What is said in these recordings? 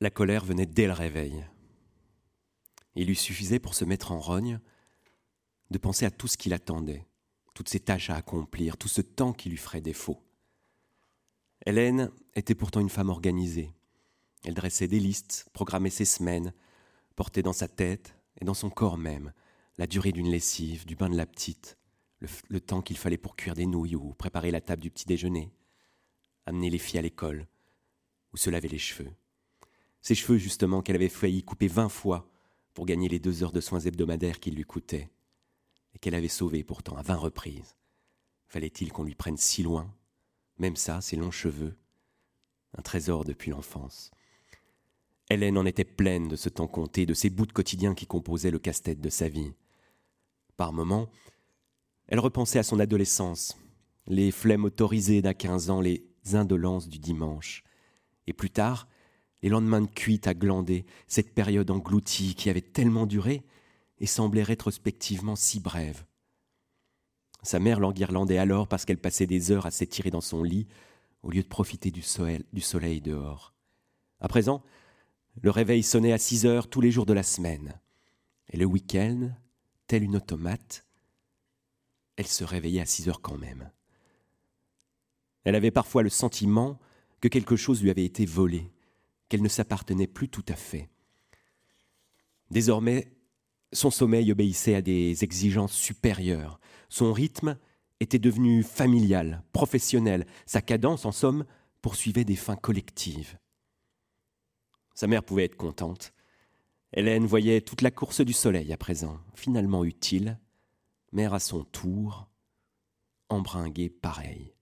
La colère venait dès le réveil. Il lui suffisait pour se mettre en rogne de penser à tout ce qui l'attendait, toutes ses tâches à accomplir, tout ce temps qui lui ferait défaut. Hélène était pourtant une femme organisée. Elle dressait des listes, programmait ses semaines, portait dans sa tête et dans son corps même la durée d'une lessive, du bain de la petite, le, le temps qu'il fallait pour cuire des nouilles ou préparer la table du petit déjeuner, amener les filles à l'école ou se laver les cheveux. Ses cheveux, justement, qu'elle avait failli couper vingt fois pour gagner les deux heures de soins hebdomadaires qu'il lui coûtaient, et qu'elle avait sauvés pourtant à vingt reprises. Fallait-il qu'on lui prenne si loin? Même ça, ses longs cheveux, un trésor depuis l'enfance. Hélène en était pleine de ce temps compté, de ces bouts de quotidien qui composaient le casse-tête de sa vie. Par moments, elle repensait à son adolescence, les flemmes autorisées d'à quinze ans, les indolences du dimanche. Et plus tard, les lendemains de cuite à glander, cette période engloutie qui avait tellement duré et semblait rétrospectivement si brève. Sa mère l'enguirlandait alors parce qu'elle passait des heures à s'étirer dans son lit au lieu de profiter du soleil, du soleil dehors. À présent, le réveil sonnait à six heures tous les jours de la semaine. Et le week-end, telle une automate, elle se réveillait à six heures quand même. Elle avait parfois le sentiment que quelque chose lui avait été volé, qu'elle ne s'appartenait plus tout à fait. Désormais, son sommeil obéissait à des exigences supérieures. Son rythme était devenu familial, professionnel. Sa cadence, en somme, poursuivait des fins collectives. Sa mère pouvait être contente. Hélène voyait toute la course du soleil à présent, finalement utile, mère à son tour, embringuée pareil.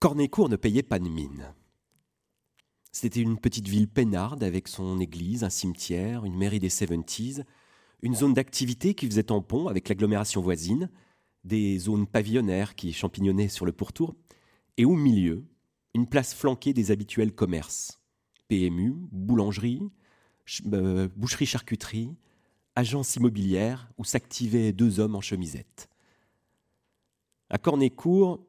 Cornécourt ne payait pas de mine. C'était une petite ville peinarde avec son église, un cimetière, une mairie des 70s, une zone d'activité qui faisait tampon avec l'agglomération voisine, des zones pavillonnaires qui champignonnaient sur le pourtour, et au milieu, une place flanquée des habituels commerces PMU, boulangerie, euh, boucherie-charcuterie, agence immobilière où s'activaient deux hommes en chemisette. À Cornécourt,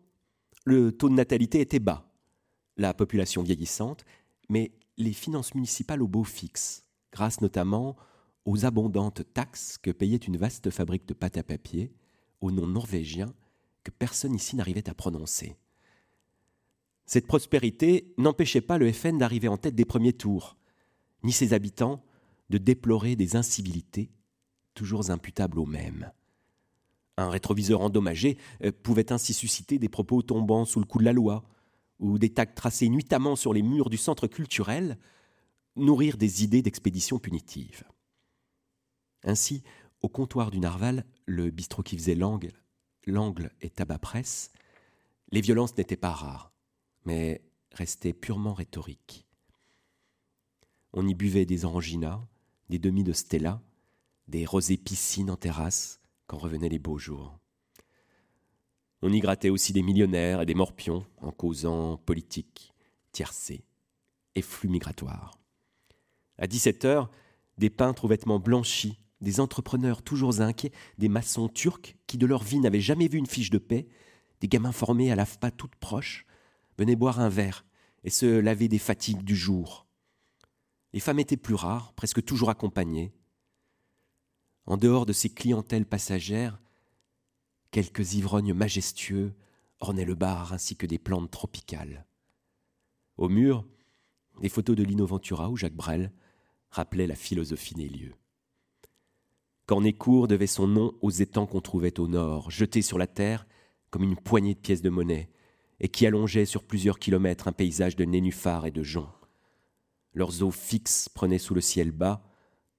le taux de natalité était bas, la population vieillissante, mais les finances municipales au beau fixe, grâce notamment aux abondantes taxes que payait une vaste fabrique de pâte à papier, au nom norvégien que personne ici n'arrivait à prononcer. Cette prospérité n'empêchait pas le FN d'arriver en tête des premiers tours, ni ses habitants de déplorer des incivilités, toujours imputables aux mêmes. Un rétroviseur endommagé euh, pouvait ainsi susciter des propos tombant sous le coup de la loi, ou des tags tracés nuitamment sur les murs du centre culturel, nourrir des idées d'expédition punitive. Ainsi, au comptoir du Narval, le bistrot qui faisait l'angle, l'angle et tabac presse, les violences n'étaient pas rares, mais restaient purement rhétoriques. On y buvait des oranginas, des demi de Stella, des rosées piscines en terrasse, quand revenaient les beaux jours. On y grattait aussi des millionnaires et des morpions en causant politique, tiercé et flux migratoires. À 17 heures, des peintres aux vêtements blanchis, des entrepreneurs toujours inquiets, des maçons turcs qui de leur vie n'avaient jamais vu une fiche de paix, des gamins formés à l'AFPA toutes proches, venaient boire un verre et se laver des fatigues du jour. Les femmes étaient plus rares, presque toujours accompagnées, en dehors de ces clientèles passagères, quelques ivrognes majestueux ornaient le bar ainsi que des plantes tropicales. Au mur, des photos de Lino Ventura ou Jacques Brel rappelaient la philosophie des lieux. Cornécourt devait son nom aux étangs qu'on trouvait au nord, jetés sur la terre comme une poignée de pièces de monnaie, et qui allongeaient sur plusieurs kilomètres un paysage de nénuphars et de joncs. Leurs eaux fixes prenaient sous le ciel bas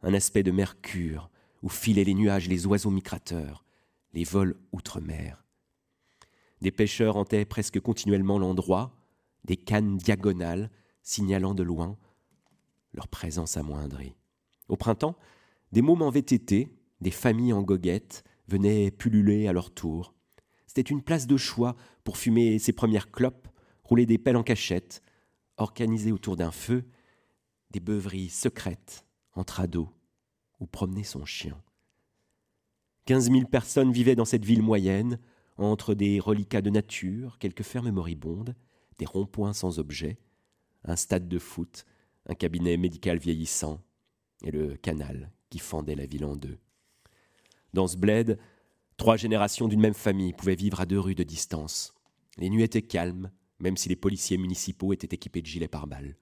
un aspect de mercure, où filaient les nuages, les oiseaux migrateurs, les vols outre-mer. Des pêcheurs hantaient presque continuellement l'endroit, des cannes diagonales signalant de loin leur présence amoindrie. Au printemps, des mômes en VTT, des familles en goguettes venaient pulluler à leur tour. C'était une place de choix pour fumer ses premières clopes, rouler des pelles en cachette, organiser autour d'un feu des beuveries secrètes entre ados ou promener son chien. Quinze mille personnes vivaient dans cette ville moyenne, entre des reliquats de nature, quelques fermes moribondes, des ronds-points sans objet, un stade de foot, un cabinet médical vieillissant, et le canal qui fendait la ville en deux. Dans ce bled, trois générations d'une même famille pouvaient vivre à deux rues de distance. Les nuits étaient calmes, même si les policiers municipaux étaient équipés de gilets pare-balles.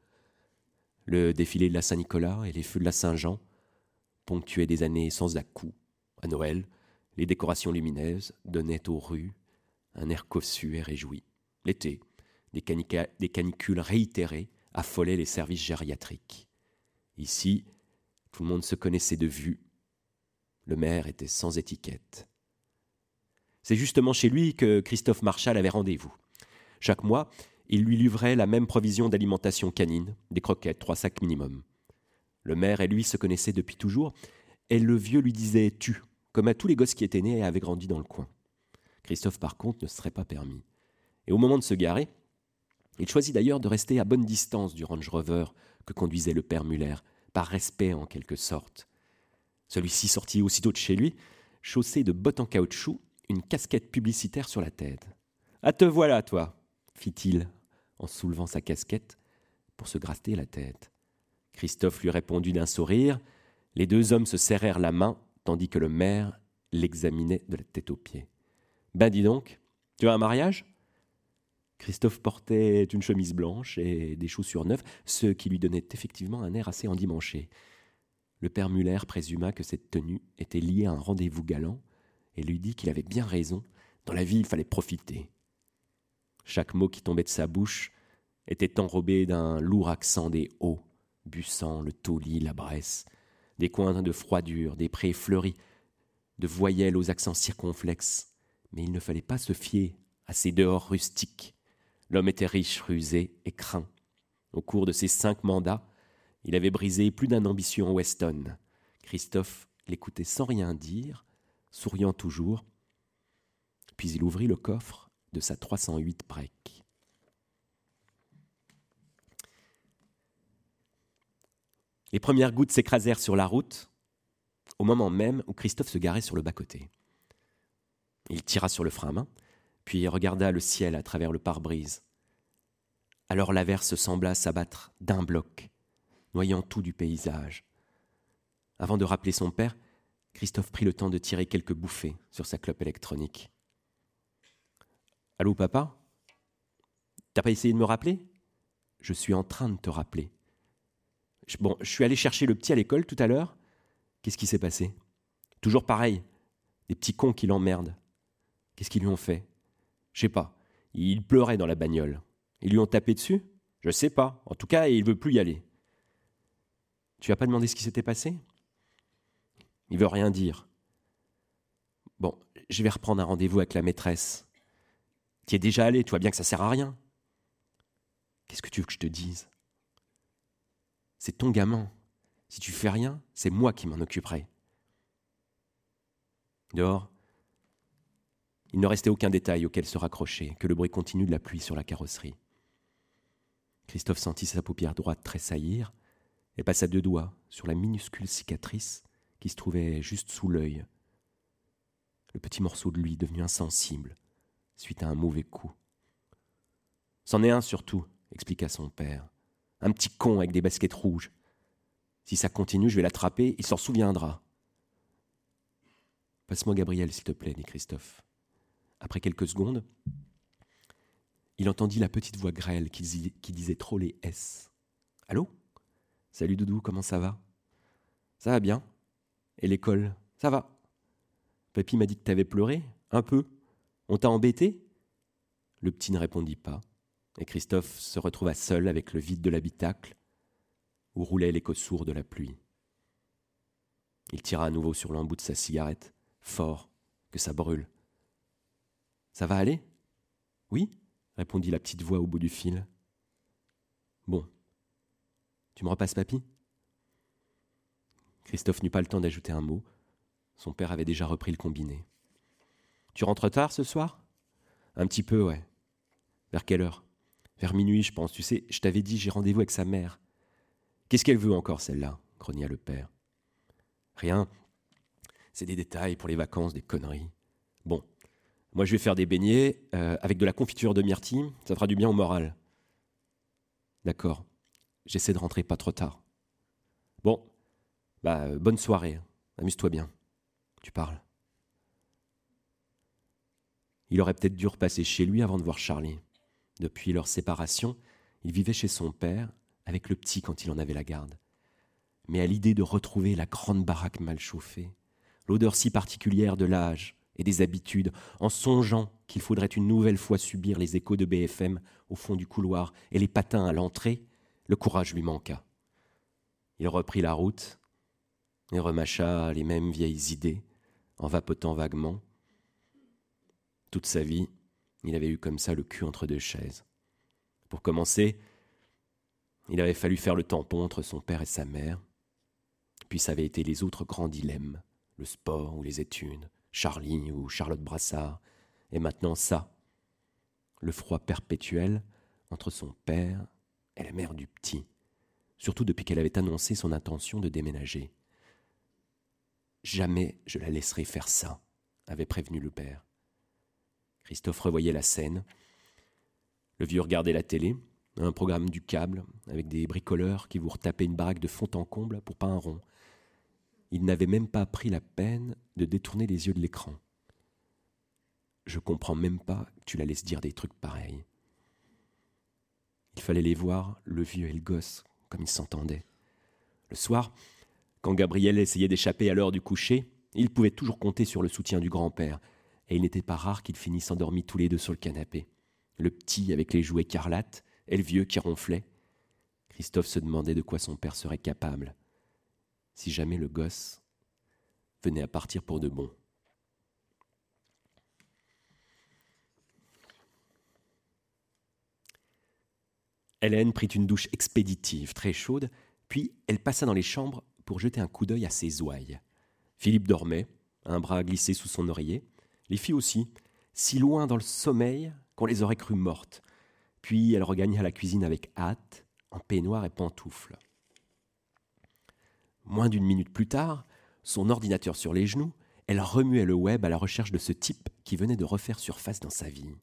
Le défilé de la Saint-Nicolas et les feux de la Saint-Jean ponctuaient des années sans à-coups. À Noël, les décorations lumineuses donnaient aux rues un air cossu et réjoui. L'été, des, des canicules réitérées affolaient les services gériatriques. Ici, tout le monde se connaissait de vue. Le maire était sans étiquette. C'est justement chez lui que Christophe Marchal avait rendez-vous. Chaque mois, il lui livrait la même provision d'alimentation canine, des croquettes, trois sacs minimum. Le maire et lui se connaissaient depuis toujours, et le vieux lui disait tu, comme à tous les gosses qui étaient nés et avaient grandi dans le coin. Christophe, par contre, ne serait pas permis. Et au moment de se garer, il choisit d'ailleurs de rester à bonne distance du Range Rover que conduisait le père Muller, par respect en quelque sorte. Celui-ci sortit aussitôt de chez lui, chaussé de bottes en caoutchouc, une casquette publicitaire sur la tête. Ah te voilà, toi fit-il en soulevant sa casquette pour se gratter la tête. Christophe lui répondit d'un sourire. Les deux hommes se serrèrent la main, tandis que le maire l'examinait de la tête aux pieds. Ben dis donc, tu as un mariage? Christophe portait une chemise blanche et des chaussures neuves, ce qui lui donnait effectivement un air assez endimanché. Le père Muller présuma que cette tenue était liée à un rendez-vous galant et lui dit qu'il avait bien raison. Dans la vie, il fallait profiter. Chaque mot qui tombait de sa bouche était enrobé d'un lourd accent des hauts, Bussant, le Taulis, la Bresse, des coins de froidure, des prés fleuris, de voyelles aux accents circonflexes. Mais il ne fallait pas se fier à ces dehors rustiques L'homme était riche, rusé et craint. Au cours de ses cinq mandats, il avait brisé plus d'un ambitieux en Weston. Christophe l'écoutait sans rien dire, souriant toujours. Puis il ouvrit le coffre de sa 308 break. Les premières gouttes s'écrasèrent sur la route, au moment même où Christophe se garait sur le bas-côté. Il tira sur le frein à main, puis regarda le ciel à travers le pare-brise. Alors l'averse sembla s'abattre d'un bloc, noyant tout du paysage. Avant de rappeler son père, Christophe prit le temps de tirer quelques bouffées sur sa clope électronique. Allô, papa? T'as pas essayé de me rappeler? Je suis en train de te rappeler. Bon, je suis allé chercher le petit à l'école tout à l'heure. Qu'est-ce qui s'est passé? Toujours pareil. Des petits cons qui l'emmerdent. Qu'est-ce qu'ils lui ont fait? Je sais pas. Il pleurait dans la bagnole. Ils lui ont tapé dessus? Je sais pas. En tout cas, il veut plus y aller. Tu as pas demandé ce qui s'était passé? Il veut rien dire. Bon, je vais reprendre un rendez-vous avec la maîtresse. Tu es déjà allé, tu vois bien que ça sert à rien. Qu'est-ce que tu veux que je te dise? C'est ton gamin. Si tu fais rien, c'est moi qui m'en occuperai. Dehors, il ne restait aucun détail auquel se raccrocher, que le bruit continu de la pluie sur la carrosserie. Christophe sentit sa paupière droite tressaillir et passa deux doigts sur la minuscule cicatrice qui se trouvait juste sous l'œil. Le petit morceau de lui devenu insensible suite à un mauvais coup. C'en est un surtout, expliqua son père. Un petit con avec des baskets rouges. Si ça continue, je vais l'attraper, il s'en souviendra. Passe-moi Gabriel, s'il te plaît, dit Christophe. Après quelques secondes, il entendit la petite voix grêle qui, disait trop les S. Allô? Salut Doudou, comment ça va? Ça va bien. Et l'école? Ça va. Papy m'a dit que t'avais pleuré Un peu. On t'a embêté? Le petit ne répondit pas, et Christophe se retrouva seul avec le vide de l'habitacle, où roulait l'écho sourd de la pluie. Il tira à nouveau sur l'embout de sa cigarette, fort, que ça brûle. Ça va aller Oui? répondit la petite voix au bout du fil. Bon. Tu me repasses papy? Christophe n'eut pas le temps d'ajouter un mot. Son père avait déjà repris le combiné. Tu rentres tard ce soir Un petit peu, ouais. Vers quelle heure? Vers minuit, je pense. Tu sais, je t'avais dit, j'ai rendez-vous avec sa mère. Qu'est-ce qu'elle veut encore, celle-là? grogna le père. Rien. C'est des détails pour les vacances, des conneries. Bon, Moi, je vais faire des beignets euh, avec de la confiture de myrtille, ça fera du bien au moral. D'accord. J'essaie de rentrer pas trop tard. Bon, bah, bonne soirée. Amuse-toi bien. Tu parles. Il aurait peut-être dû repasser chez lui avant de voir Charlie. Depuis leur séparation, il vivait chez son père, avec le petit quand il en avait la garde. Mais à l'idée de retrouver la grande baraque mal chauffée, l'odeur si particulière de l'âge et des habitudes, en songeant qu'il faudrait une nouvelle fois subir les échos de BFM au fond du couloir et les patins à l'entrée, le courage lui manqua. Il reprit la route et remâcha les mêmes vieilles idées, en vapotant vaguement. Toute sa vie, il avait eu comme ça le cul entre deux chaises. Pour commencer, il avait fallu faire le tampon entre son père et sa mère, puis ça avait été les autres grands dilemmes, le sport ou les études, Charlie ou Charlotte Brassard, et maintenant ça, le froid perpétuel entre son père et la mère du petit, surtout depuis qu'elle avait annoncé son intention de déménager. Jamais je la laisserai faire ça, avait prévenu le père. Christophe revoyait la scène. Le vieux regardait la télé, un programme du câble, avec des bricoleurs qui vous retapaient une baraque de fond en comble pour pas un rond. Il n'avait même pas pris la peine de détourner les yeux de l'écran. Je comprends même pas que tu la laisses dire des trucs pareils. Il fallait les voir, le vieux et le gosse, comme ils s'entendaient. Le soir, quand Gabriel essayait d'échapper à l'heure du coucher, il pouvait toujours compter sur le soutien du grand-père, et il n'était pas rare qu'ils finissent endormis tous les deux sur le canapé. Le petit avec les joues écarlates, et le vieux qui ronflait. Christophe se demandait de quoi son père serait capable, si jamais le gosse venait à partir pour de bon. Hélène prit une douche expéditive, très chaude, puis elle passa dans les chambres pour jeter un coup d'œil à ses ouailles. Philippe dormait, un bras glissé sous son oreiller. Les filles aussi, si loin dans le sommeil qu'on les aurait crues mortes. Puis elle regagna la cuisine avec hâte, en peignoir et pantoufles. Moins d'une minute plus tard, son ordinateur sur les genoux, elle remuait le web à la recherche de ce type qui venait de refaire surface dans sa vie.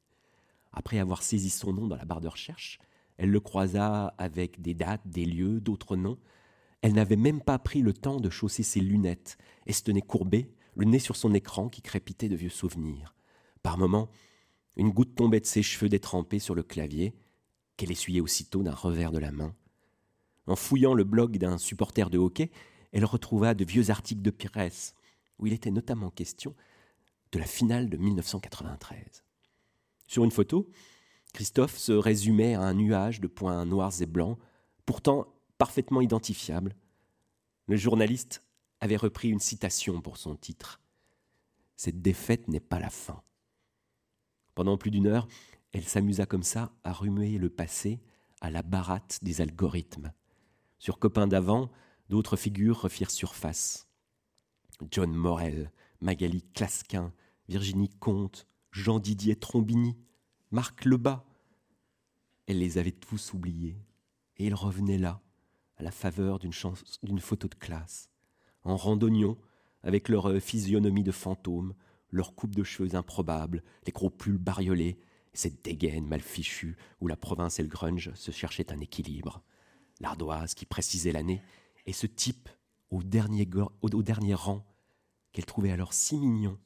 Après avoir saisi son nom dans la barre de recherche, elle le croisa avec des dates, des lieux, d'autres noms, elle n'avait même pas pris le temps de chausser ses lunettes et se tenait courbée, le nez sur son écran qui crépitait de vieux souvenirs. Par moments, une goutte tombait de ses cheveux détrempés sur le clavier, qu'elle essuyait aussitôt d'un revers de la main. En fouillant le blog d'un supporter de hockey, elle retrouva de vieux articles de Pires, où il était notamment question de la finale de 1993. Sur une photo, Christophe se résumait à un nuage de points noirs et blancs, pourtant parfaitement identifiable. Le journaliste avait repris une citation pour son titre. Cette défaite n'est pas la fin. Pendant plus d'une heure, elle s'amusa comme ça à remuer le passé à la baratte des algorithmes. Sur copain d'avant, d'autres figures refirent surface. John Morel, Magali Clasquin, Virginie Comte, Jean-Didier Trombini, Marc Lebas. Elle les avait tous oubliés, et ils revenaient là, à la faveur d'une photo de classe, en randonnion, avec leur euh, physionomie de fantôme, leur coupe de cheveux improbable, les gros pulls bariolés, cette dégaine mal fichue où la province et le grunge se cherchaient un équilibre, l'ardoise qui précisait l'année, et ce type au dernier, au dernier rang qu'elle trouvait alors si mignon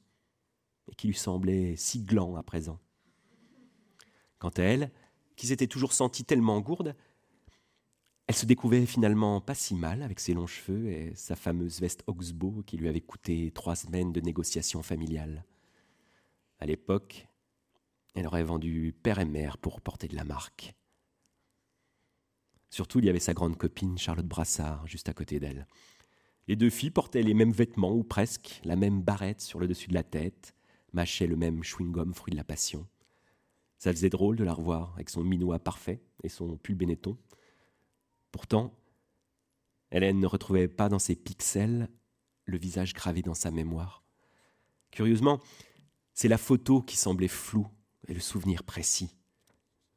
et qui lui semblait si gland à présent. Quant à elle, qui s'était toujours sentie tellement gourde, elle se découvrait finalement pas si mal avec ses longs cheveux et sa fameuse veste Oxbow qui lui avait coûté trois semaines de négociations familiales. À l'époque, elle aurait vendu père et mère pour porter de la marque. Surtout, il y avait sa grande copine Charlotte Brassard juste à côté d'elle. Les deux filles portaient les mêmes vêtements ou presque, la même barrette sur le dessus de la tête, mâchaient le même chewing-gum fruit de la passion. Ça faisait drôle de la revoir avec son minois parfait et son pull Benetton. Pourtant, Hélène ne retrouvait pas dans ses pixels le visage gravé dans sa mémoire. Curieusement, c'est la photo qui semblait floue et le souvenir précis.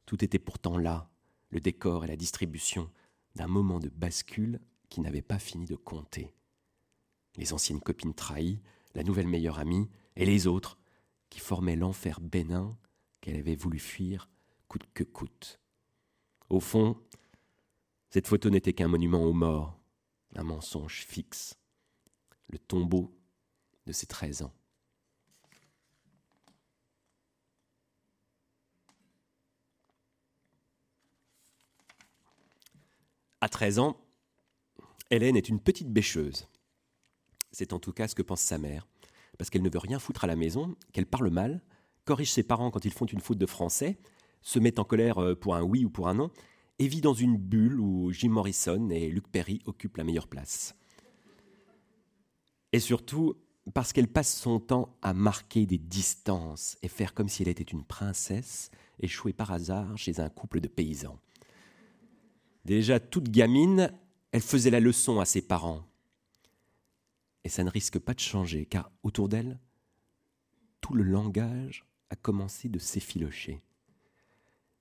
Tout était pourtant là, le décor et la distribution d'un moment de bascule qui n'avait pas fini de compter. Les anciennes copines trahies, la nouvelle meilleure amie et les autres qui formait l'enfer bénin qu'elle avait voulu fuir coûte que coûte. Au fond, cette photo n'était qu'un monument aux morts, un mensonge fixe, le tombeau de ses treize ans. À 13 ans, Hélène est une petite bêcheuse. C'est en tout cas ce que pense sa mère, parce qu'elle ne veut rien foutre à la maison, qu'elle parle mal, corrige ses parents quand ils font une faute de français, se met en colère euh, pour un oui ou pour un non, et vit dans une bulle où Jim Morrison et Luc Perry occupent la meilleure place. Et surtout, parce qu'elle passe son temps à marquer des distances et faire comme si elle était une princesse échouée par hasard chez un couple de paysans. Déjà toute gamine, elle faisait la leçon à ses parents. Et ça ne risque pas de changer, car autour d'elle, tout le langage a commencé de s'effilocher.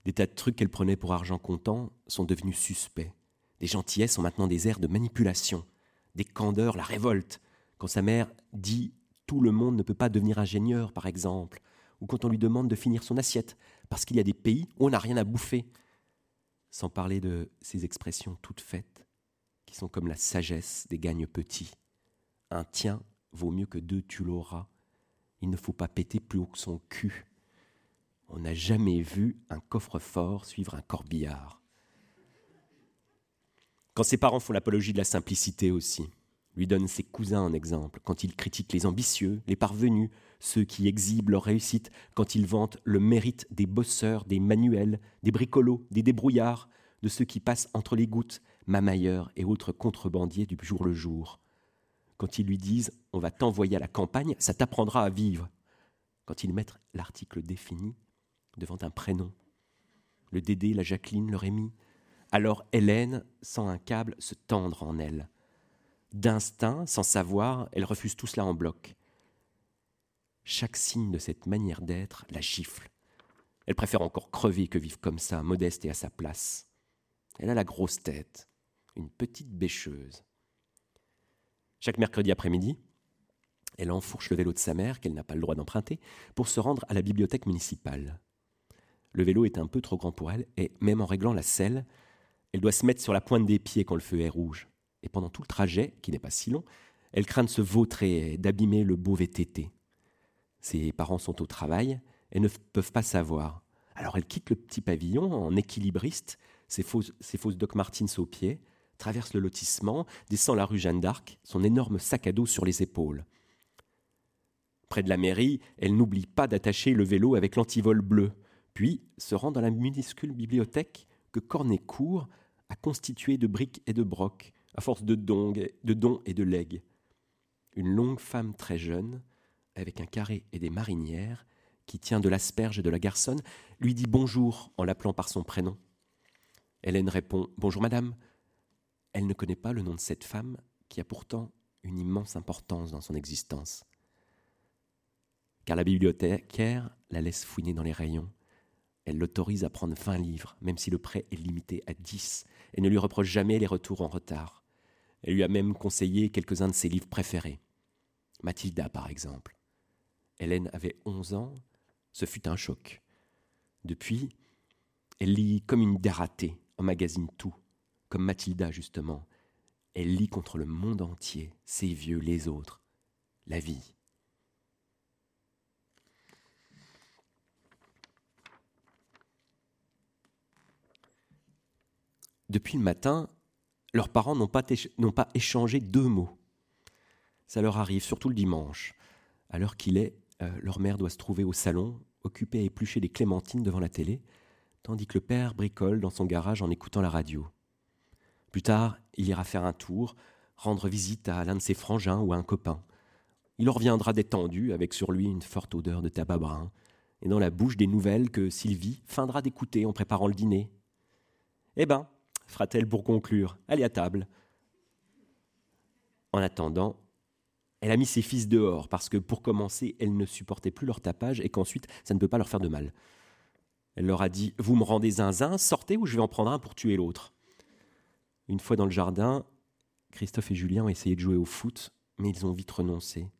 Des tas de trucs qu'elle prenait pour argent comptant sont devenus suspects. Des gentillesses ont maintenant des airs de manipulation, des candeurs, la révolte. Quand sa mère dit tout le monde ne peut pas devenir ingénieur, par exemple, ou quand on lui demande de finir son assiette, parce qu'il y a des pays où on n'a rien à bouffer, sans parler de ces expressions toutes faites, qui sont comme la sagesse des gagnes petits. Un tien vaut mieux que deux tu l'auras. Il ne faut pas péter plus haut que son cul. On n'a jamais vu un coffre-fort suivre un corbillard. Quand ses parents font l'apologie de la simplicité aussi, lui donnent ses cousins en exemple, quand ils critiquent les ambitieux, les parvenus, ceux qui exhibent leur réussite, quand ils vantent le mérite des bosseurs, des manuels, des bricolos, des débrouillards, de ceux qui passent entre les gouttes, mamailleurs et autres contrebandiers du jour le jour. Quand ils lui disent On va t'envoyer à la campagne, ça t'apprendra à vivre. Quand ils mettent l'article défini devant un prénom, le Dédé, la Jacqueline, le Rémi, alors Hélène sent un câble se tendre en elle. D'instinct, sans savoir, elle refuse tout cela en bloc. Chaque signe de cette manière d'être la gifle. Elle préfère encore crever que vivre comme ça, modeste et à sa place. Elle a la grosse tête, une petite bêcheuse. Chaque mercredi après-midi, elle enfourche le vélo de sa mère, qu'elle n'a pas le droit d'emprunter, pour se rendre à la bibliothèque municipale. Le vélo est un peu trop grand pour elle, et même en réglant la selle, elle doit se mettre sur la pointe des pieds quand le feu est rouge et pendant tout le trajet, qui n'est pas si long, elle craint de se vautrer et d'abîmer le beau VTT. Ses parents sont au travail et ne peuvent pas savoir. Alors elle quitte le petit pavillon en équilibriste, ses fausses, ses fausses Doc Martens aux pieds, traverse le lotissement, descend la rue Jeanne d'Arc, son énorme sac à dos sur les épaules. Près de la mairie, elle n'oublie pas d'attacher le vélo avec l'antivol bleu, puis se rend dans la minuscule bibliothèque que Cornécourt a constituée de briques et de brocs, à force de dons, et de legs. Une longue femme très jeune, avec un carré et des marinières, qui tient de l'asperge et de la garçonne, lui dit bonjour en l'appelant par son prénom. Hélène répond Bonjour madame. Elle ne connaît pas le nom de cette femme qui a pourtant une immense importance dans son existence. Car la bibliothécaire la laisse fouiner dans les rayons. Elle l'autorise à prendre vingt livres, même si le prêt est limité à dix, et ne lui reproche jamais les retours en retard. Elle lui a même conseillé quelques-uns de ses livres préférés. Mathilda, par exemple. Hélène avait onze ans, ce fut un choc. Depuis, elle lit comme une dératée, emmagasine tout, comme Mathilda justement. Elle lit contre le monde entier, ses vieux, les autres, la vie. Depuis le matin, leurs parents n'ont pas, échangé deux mots. Ça leur arrive, surtout le dimanche. À l'heure qu'il est, euh, leur mère doit se trouver au salon, occupée à éplucher des clémentines devant la télé, tandis que le père bricole dans son garage en écoutant la radio. Plus tard, il ira faire un tour, rendre visite à l'un de ses frangins ou à un copain. Il en reviendra détendu, avec sur lui une forte odeur de tabac brun, et dans la bouche des nouvelles que Sylvie feindra d'écouter en préparant le dîner. Eh ben, fera-t-elle pour conclure? Allez à table. En attendant, elle a mis ses fils dehors parce que pour commencer, elle ne supportait plus leur tapage et qu'ensuite, ça ne peut pas leur faire de mal. Elle leur a dit Vous me rendez zinzin, sortez ou je vais en prendre un pour tuer l'autre. Une fois dans le jardin, Christophe et Julien ont essayé de jouer au foot, mais ils ont vite renoncé.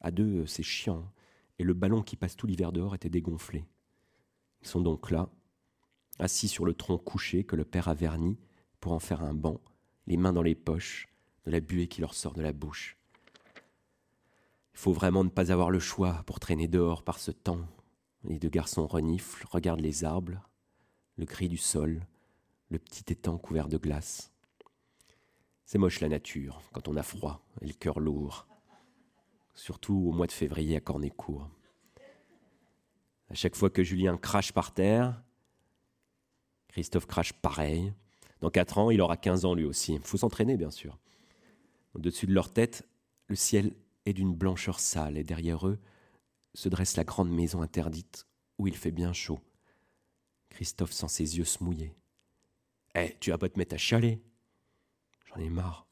À deux, c'est chiant. et le ballon qui passe tout l'hiver dehors était dégonflé. Ils sont donc là, assis sur le tronc couché que le père a verni pour en faire un banc, les mains dans les poches, de la buée qui leur sort de la bouche. Il faut vraiment ne pas avoir le choix pour traîner dehors par ce temps. Les deux garçons reniflent, regardent les arbres, le cri du sol, le petit étang couvert de glace. C'est moche la nature, quand on a froid et le cœur lourd, surtout au mois de février à Cornécourt. À chaque fois que Julien crache par terre, Christophe crache pareil. Dans quatre ans, il aura 15 ans lui aussi. Il faut s'entraîner, bien sûr. Au-dessus de leur tête, le ciel est d'une blancheur sale et derrière eux se dresse la grande maison interdite où il fait bien chaud. Christophe sent ses yeux se mouiller. Eh, tu vas pas te mettre à chialer J'en ai marre.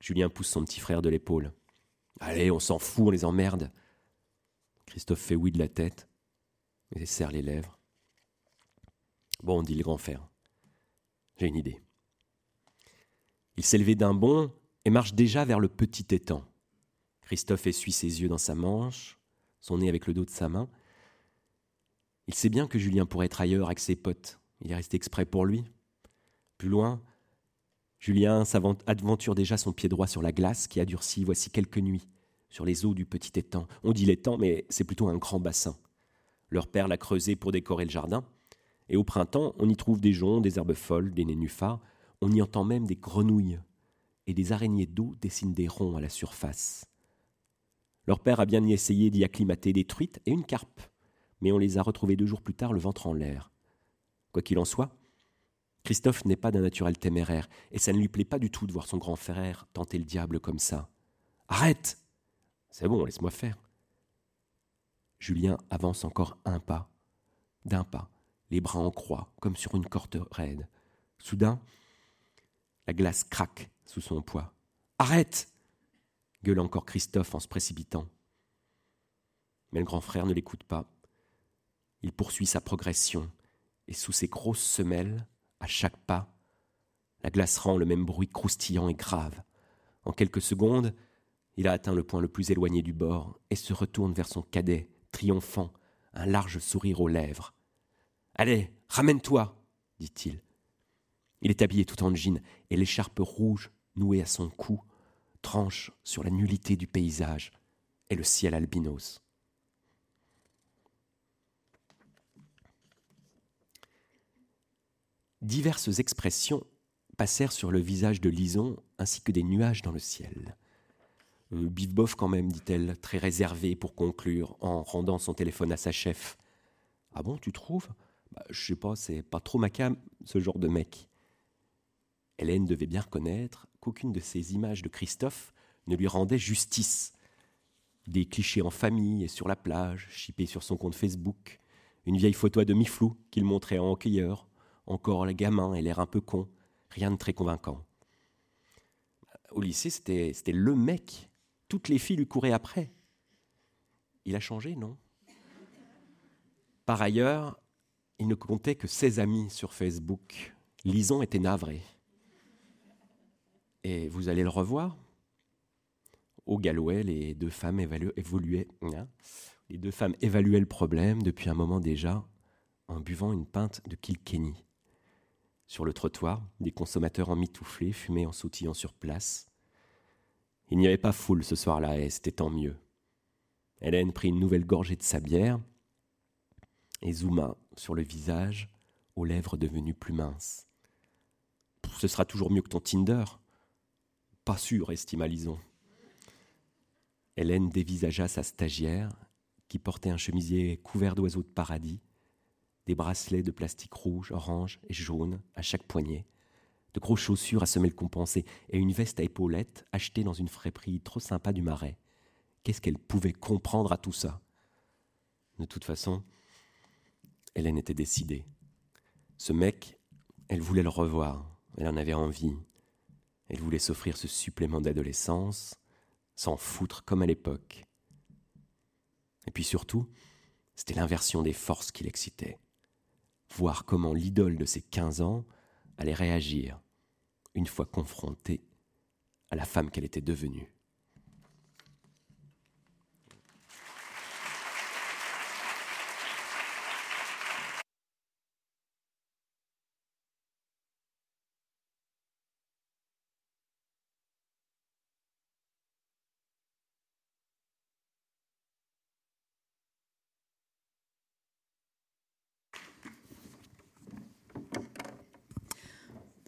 Julien pousse son petit frère de l'épaule. Allez, on s'en fout, on les emmerde. Christophe fait oui de la tête et serre les lèvres. Bon, dit le grand frère. J'ai une idée. Il s'est levé d'un bond et marche déjà vers le petit étang. Christophe essuie ses yeux dans sa manche, son nez avec le dos de sa main. Il sait bien que Julien pourrait être ailleurs avec ses potes. Il est resté exprès pour lui. Plus loin, Julien aventure déjà son pied droit sur la glace qui a durci voici quelques nuits, sur les eaux du petit étang. On dit l'étang, mais c'est plutôt un grand bassin. Leur père l'a creusé pour décorer le jardin, et au printemps, on y trouve des joncs, des herbes folles, des nénuphars, on y entend même des grenouilles, et des araignées d'eau dessinent des ronds à la surface. Leur père a bien essayé d'y acclimater des truites et une carpe, mais on les a retrouvées deux jours plus tard le ventre en l'air. Quoi qu'il en soit, Christophe n'est pas d'un naturel téméraire, et ça ne lui plaît pas du tout de voir son grand frère tenter le diable comme ça. Arrête C'est bon, laisse-moi faire. Julien avance encore un pas, d'un pas, les bras en croix, comme sur une corde raide. Soudain, la glace craque sous son poids. Arrête gueule encore Christophe en se précipitant. Mais le grand frère ne l'écoute pas. Il poursuit sa progression, et sous ses grosses semelles, à chaque pas, la glace rend le même bruit croustillant et grave. En quelques secondes, il a atteint le point le plus éloigné du bord et se retourne vers son cadet, triomphant, un large sourire aux lèvres. Allez, ramène-toi, dit-il. Il est habillé tout en jean et l'écharpe rouge nouée à son cou tranche sur la nullité du paysage et le ciel albinos. Diverses expressions passèrent sur le visage de Lison ainsi que des nuages dans le ciel. Euh, bif bof quand même, dit-elle, très réservée pour conclure, en rendant son téléphone à sa chef. Ah bon, tu trouves? Bah, Je sais pas, c'est pas trop ma cam, ce genre de mec. Hélène devait bien reconnaître qu'aucune de ces images de Christophe ne lui rendait justice. Des clichés en famille et sur la plage, chippés sur son compte Facebook, une vieille photo à demi-flou qu'il montrait en hockeyeur, encore le gamin et l'air un peu con, rien de très convaincant. Au lycée, c'était, c'était le mec. Toutes les filles lui couraient après. Il a changé, non? Par ailleurs, il ne comptait que ses amis sur Facebook. Lison était navré. Et vous allez le revoir Au Galway, les deux femmes hein, les deux femmes évaluaient le problème depuis un moment déjà en buvant une pinte de Kilkenny. Sur le trottoir, des consommateurs en mitouflés fumaient en sautillant sur place. Il n'y avait pas foule ce soir-là, et c'était tant mieux. Hélène prit une nouvelle gorgée de sa bière et zooma sur le visage, aux lèvres devenues plus minces. Ce sera toujours mieux que ton Tinder. Pas sûr, estima Lison. Hélène dévisagea sa stagiaire, qui portait un chemisier couvert d'oiseaux de paradis, des bracelets de plastique rouge, orange et jaune à chaque poignet, de grosses chaussures à semelles compensées et une veste à épaulettes achetée dans une fraiperie trop sympa du Marais. Qu'est-ce qu'elle pouvait comprendre à tout ça? De toute façon, Hélène était décidée. Ce mec, elle voulait le revoir, elle en avait envie. Elle voulait s'offrir ce supplément d'adolescence, s'en foutre comme à l'époque. Et puis surtout, c'était l'inversion des forces qui l'excitait. Voir comment l'idole de ses quinze ans allait réagir une fois confrontée à la femme qu'elle était devenue.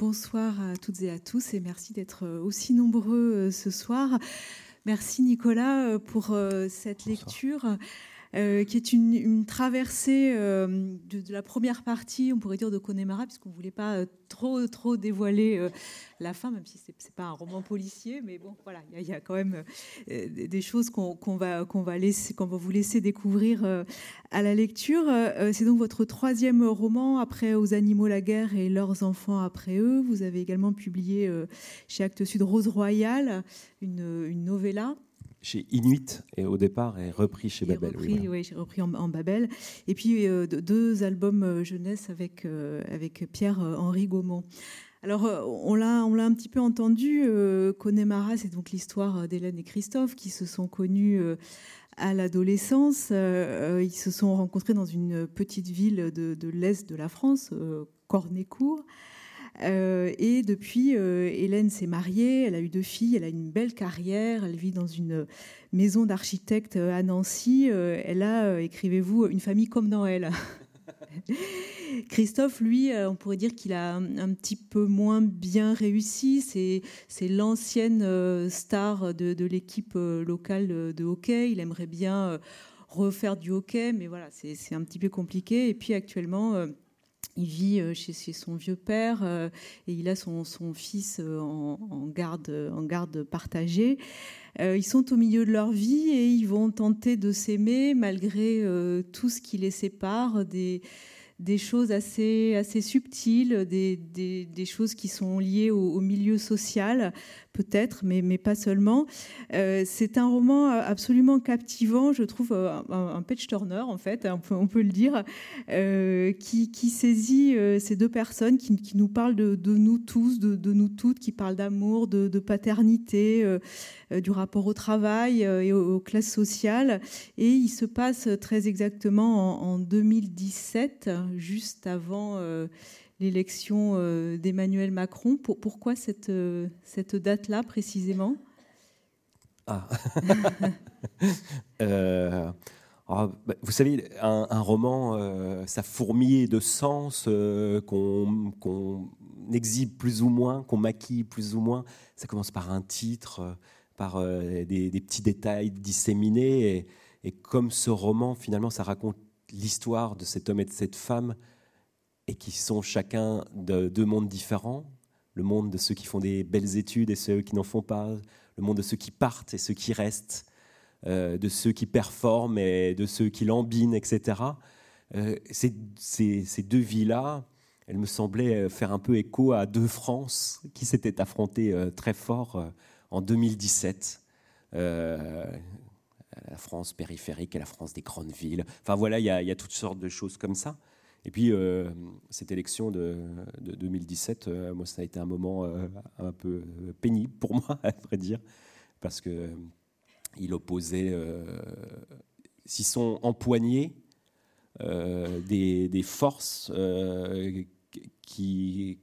Bonsoir à toutes et à tous et merci d'être aussi nombreux ce soir. Merci Nicolas pour cette lecture. Euh, qui est une, traversée euh, de, la première partie, on pourrait dire, de Connemara, puisqu'on ne voulait pas euh, trop, trop dévoiler la fin, même si ce n'est pas un roman policier, mais bon, voilà, il y, a quand même des choses qu'on va, qu'on va, vous laisser découvrir à la lecture. C'est donc votre troisième roman, après Aux animaux la guerre et leurs enfants après eux. Vous avez également publié chez Actes Sud Rose Royale, une novella chez Inuit et au départ est repris chez Babel. oui, j'ai repris en, Babel. Et puis euh, deux albums euh, jeunesse avec, euh, avec Pierre-Henri Gaumont. Alors, on l'a, on l'a un petit peu entendu. Connemara, c'est donc l'histoire d'Hélène et Christophe qui se sont connus à l'adolescence. ils se sont rencontrés dans une petite ville de, de l'est de la France, Cornécourt. Euh, et depuis, euh, Hélène s'est mariée, elle a eu deux filles, elle a une belle carrière, elle vit dans une maison d'architecte à Nancy. Euh, elle a, écrivez-vous, une famille comme dans elle. Christophe, lui, on pourrait dire qu'il a un, petit peu moins bien réussi. C'est l'ancienne star de, de l'équipe locale de hockey. Il aimerait bien refaire du hockey, mais voilà, c'est un petit peu compliqué. Et puis actuellement, il vit euh, chez, son vieux père euh, et il a son, fils euh, en, garde, en garde partagée. Ils sont au milieu de leur vie et ils vont tenter de s'aimer malgré tout ce qui les sépare, des, des choses assez, assez subtiles, des, des, choses qui sont liées au milieu social peut-être, mais, mais pas seulement. Euh, c'est un roman absolument captivant, je trouve, euh, un, page turner, en fait, on peut, on peut le dire, euh, qui, saisit ces deux personnes, qui, nous parlent de, nous tous, de, nous toutes, qui parlent d'amour, de, paternité, du rapport au travail et aux, classes sociales. Et il se passe très exactement en, en 2017, juste avant l'élection euh, d'Emmanuel Macron. pourquoi cette, euh, cette date-là précisément? Ah. Euh, ah, bah, vous savez, un, roman, ça fourmille de sens qu'on exhibe plus ou moins, qu'on maquille plus ou moins. Ça commence par un titre, par des, petits détails disséminés. Et, comme ce roman, finalement, ça raconte l'histoire de cet homme et de cette femme et qui sont chacun de deux mondes différents, le monde de ceux qui font des belles études et ceux qui n'en font pas, le monde de ceux qui partent et ceux qui restent, euh, de ceux qui performent et de ceux qui lambinent, etc. Euh, ces, deux vies-là, elles me semblaient faire un peu écho à deux France qui s'étaient affrontées euh, très fort en 2017. la France périphérique et la France des grandes villes. Enfin voilà, il y, a toutes sortes de choses comme ça. Et puis, euh, cette élection de, 2017, euh, moi, ça a été un moment euh, un peu pénible pour moi, à vrai dire, parce que il opposait, s'ils sont empoignés, des, des, forces qui,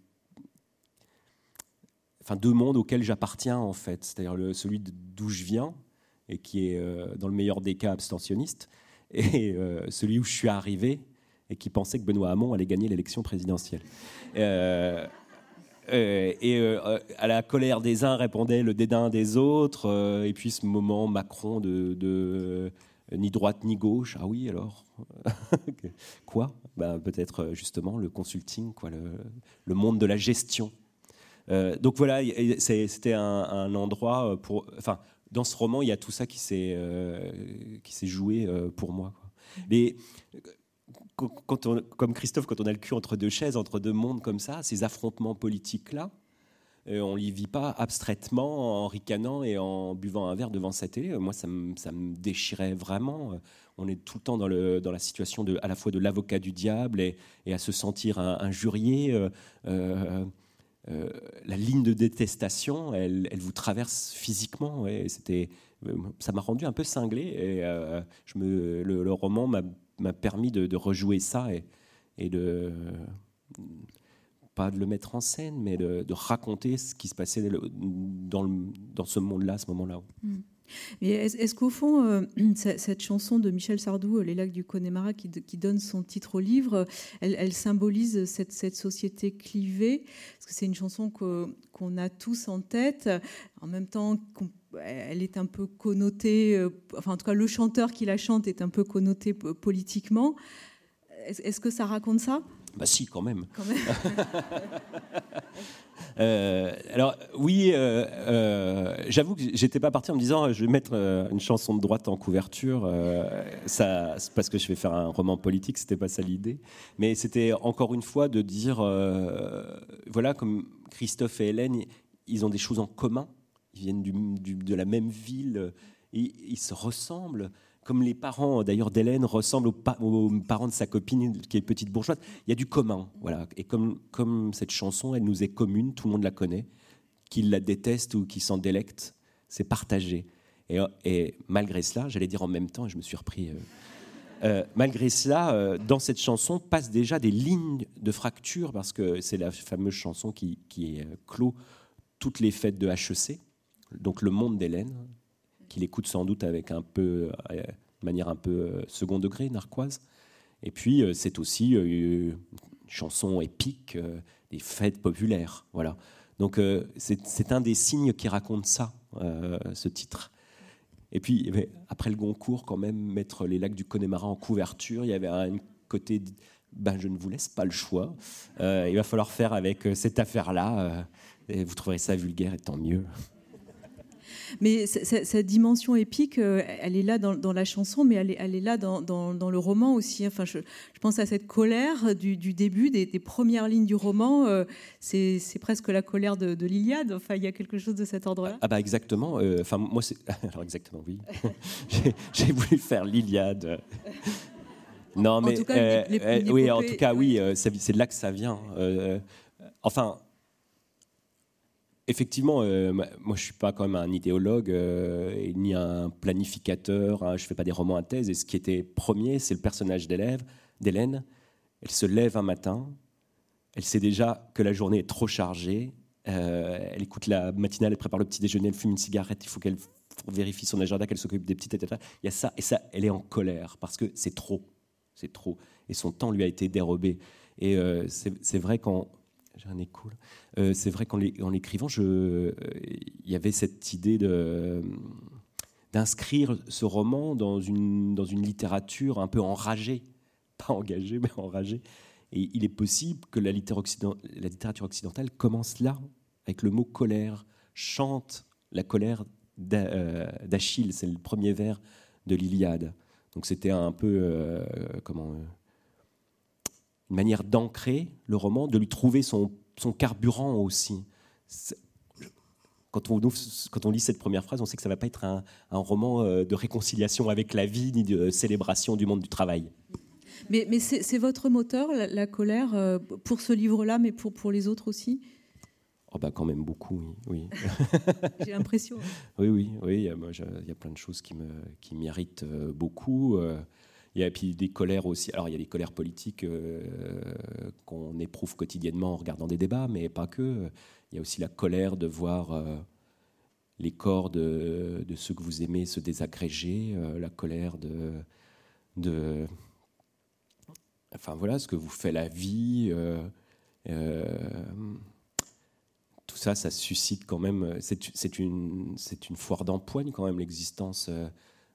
enfin, deux mondes auxquels j'appartiens en fait, c'est-à-dire celui d'où je viens et qui est dans le meilleur des cas abstentionniste, et celui où je suis arrivé et qui pensait que Benoît Hamon allait gagner l'élection présidentielle. Euh, euh, et euh, à la colère des uns répondait le dédain des autres, et puis ce moment Macron de, ni droite ni gauche. Ah oui, alors Quoi? Ben, Peut-être justement le consulting, quoi, le, monde de la gestion. donc voilà, c'était un, endroit pour. Enfin, dans ce roman, il y a tout ça qui s'est joué pour moi. Les, comme Christophe, quand on a le cul entre deux chaises, entre deux mondes comme ça, ces affrontements politiques-là, euh, on ne les vit pas abstraitement en ricanant et en buvant un verre devant sa télé. Moi, ça me, déchirait vraiment. On est tout le temps dans, la situation à la fois de l'avocat du diable et, à se sentir injurié. Euh, euh, la ligne de détestation, elle, vous traverse physiquement. c'était, ça m'a rendu un peu cinglé. Et le roman m'a m'a permis de, rejouer ça et, de pas de le mettre en scène, mais de, raconter ce qui se passait dans, dans ce monde-là, ce moment-là. Hmm. Est-ce, qu'au fond, euh, cette chanson de Michel Sardou, Les lacs du Connemara, qui, donne son titre au livre, elle, symbolise cette, société clivée? Parce que c'est une chanson qu'on a tous en tête. En même temps, elle est un peu connotée, euh, enfin en tout cas le chanteur qui la chante est un peu connoté politiquement. Est-ce que ça raconte ça? Bah si, quand même. Euh, alors oui, euh, euh, j'avoue que j'étais pas parti en me disant je vais mettre une chanson de droite en couverture, ça, parce que je vais faire un roman politique, c'était pas ça l'idée. Mais c'était encore une fois de dire, voilà, comme Christophe et Hélène, ils ont des choses en commun, ils viennent de la même ville, ils se ressemblent comme les parents d'ailleurs d'Hélène ressemblent aux, parents de sa copine qui est petite bourgeoise. Il y a du commun, voilà. Et comme, cette chanson, elle nous est commune, tout le monde la connaît, qu'il la déteste ou qu'il s'en délecte, c'est partagé. Et, malgré cela, j'allais dire en même temps, et je me suis repris. Euh, euh, malgré cela, euh, dans cette chanson passent déjà des lignes de fracture parce que c'est la fameuse chanson qui, qui clôt toutes les fêtes de HEC, donc le monde d'Hélène, qu'il écoute sans doute avec un euh, de manière un peu euh, second degré, narquoise. Et puis, euh, c'est aussi une chanson épique des fêtes populaires. Voilà. Donc, c'est un des signes qui raconte ça, ce titre. Et puis, après le Goncourt, quand même, mettre les lacs du Connemara en couverture, il y avait un côté ben, je ne vous laisse pas le choix. il va falloir faire avec cette affaire-là. et vous trouverez ça vulgaire, et tant mieux. Mais cette dimension épique, euh, elle est là dans, la chanson, mais elle est, elle est là dans, le roman aussi. Enfin, je, pense à cette colère du, début, des, premières lignes du roman. Euh, c'est presque la colère de, l'Iliade. Enfin, il y a quelque chose de cet ordre-là. Ah bah exactement. Euh, enfin, moi, c'est alors exactement oui. J'ai voulu faire l'Iliade. Non, mais en tout cas, oui, en tout cas, oui, c'est de là que ça vient. enfin, effectivement, euh, moi je suis pas quand même un idéologue euh, ni un planificateur. Hein, je fais pas des romans à thèse. Et ce qui était premier, c'est le personnage d'Hélène. Elle se lève un matin. Elle sait déjà que la journée est trop chargée. Euh, elle écoute la matinale, elle prépare le petit déjeuner, elle fume une cigarette. Il faut qu'elle vérifie son agenda, qu'elle s'occupe des petites, etc. Il y a ça et ça. Elle est en colère parce que c'est trop, c'est trop. Et son temps lui a été dérobé. Et c'est vrai quand j'ai un écho. Euh, c'est vrai qu'en l'écrivant, il y avait cette idée de d'inscrire ce roman dans une, littérature un peu enragée, pas engagée, mais enragée. Et il est possible que la littérature, occidentale commence là, avec le mot colère, chante la colère euh, d'Achille, c'est le premier vers de l'Iliade. Donc c'était un peu, euh, comment, une manière d'ancrer le roman, de lui trouver son, son carburant aussi. Quand on, quand on, lit cette première phrase, on sait que ça ne va pas être un, roman euh, de réconciliation avec la vie ni de célébration du monde du travail. Mais, mais c'est votre moteur, la, colère, euh, pour ce livre-là, mais pour, pour les autres aussi? Oh bah quand même beaucoup, oui. J'ai l'impression. oui, oui, oui. Il y, a, plein de choses qui me qui m'irritent euh, beaucoup. Il y a puis des colères aussi. Alors il y a des colères politiques euh, qu'on éprouve quotidiennement en regardant des débats, mais pas que. Il y a aussi la colère de voir euh, les corps de, ceux que vous aimez se désagréger, euh, la colère de, enfin voilà, ce que vous fait la vie. tout ça, ça suscite quand même. C'est une foire d'empoigne quand même l'existence.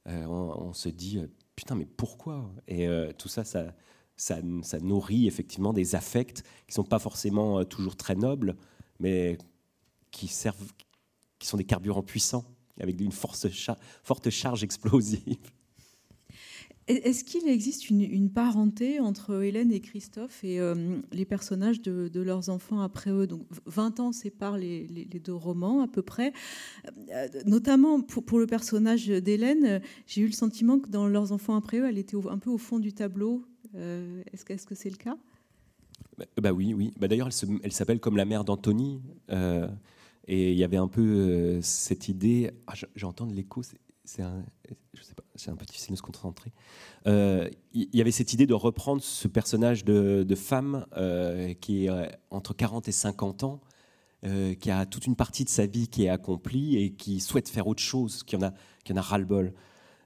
on, se dit putain, mais pourquoi? Et euh, tout ça, ça, ça, nourrit effectivement des affects qui sont pas forcément euh, toujours très nobles, mais qui servent, qui sont des carburants puissants avec une force forte charge explosive. Est-ce qu'il existe une, parenté entre Hélène et Christophe et euh, les personnages de, leurs enfants après eux? Donc 20 ans séparent les, deux romans à peu près. Euh, notamment pour, le personnage d'Hélène, j'ai eu le sentiment que dans leurs enfants après eux, elle était un peu au fond du tableau. Euh, est-ce que c'est -ce le cas? Bah, bah, oui, oui. Bah, D'ailleurs, elle s'appelle comme la mère d'Anthony. et il y avait un peu cette idée. Ah, J'entends l'écho c'est un, je sais pas, c'est un peu difficile de se concentrer. Euh, il y avait cette idée de reprendre ce personnage de, femme euh, qui est euh, entre 40 et 50 ans, qui a toute une partie de sa vie qui est accomplie et qui souhaite faire autre chose, qui en a, qui en a ras-le-bol.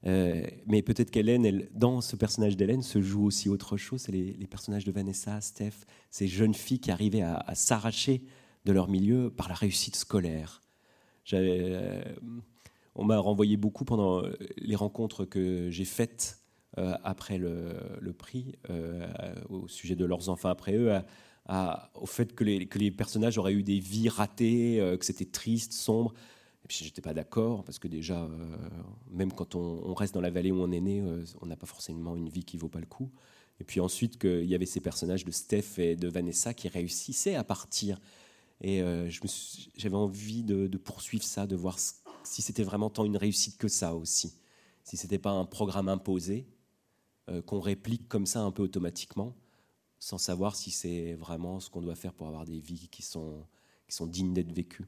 mais peut-être qu'Hélène, dans ce personnage d'Hélène, se joue aussi autre chose. C'est les, personnages de Vanessa, Steph, ces jeunes filles qui arrivaient à, à s'arracher de leur milieu par la réussite scolaire. On m'a renvoyé beaucoup pendant les rencontres que j'ai faites euh, après le, prix, euh, au sujet de leurs enfants après eux, au fait que les, personnages auraient eu des vies ratées, euh, que c'était triste, sombre. Et puis j'étais pas d'accord parce que déjà, même quand on, reste dans la vallée où on est né, on n'a pas forcément une vie qui vaut pas le coup. Et puis ensuite qu'il y avait ces personnages de Steph et de Vanessa qui réussissaient à partir. Et j'avais envie de, de, poursuivre ça, de voir si c'était vraiment tant une réussite que ça aussi. Si c'était pas un programme imposé, euh, qu'on réplique comme ça un peu automatiquement, sans savoir si c'est vraiment ce qu'on doit faire pour avoir des vies qui sont, qui sont dignes d'être vécues.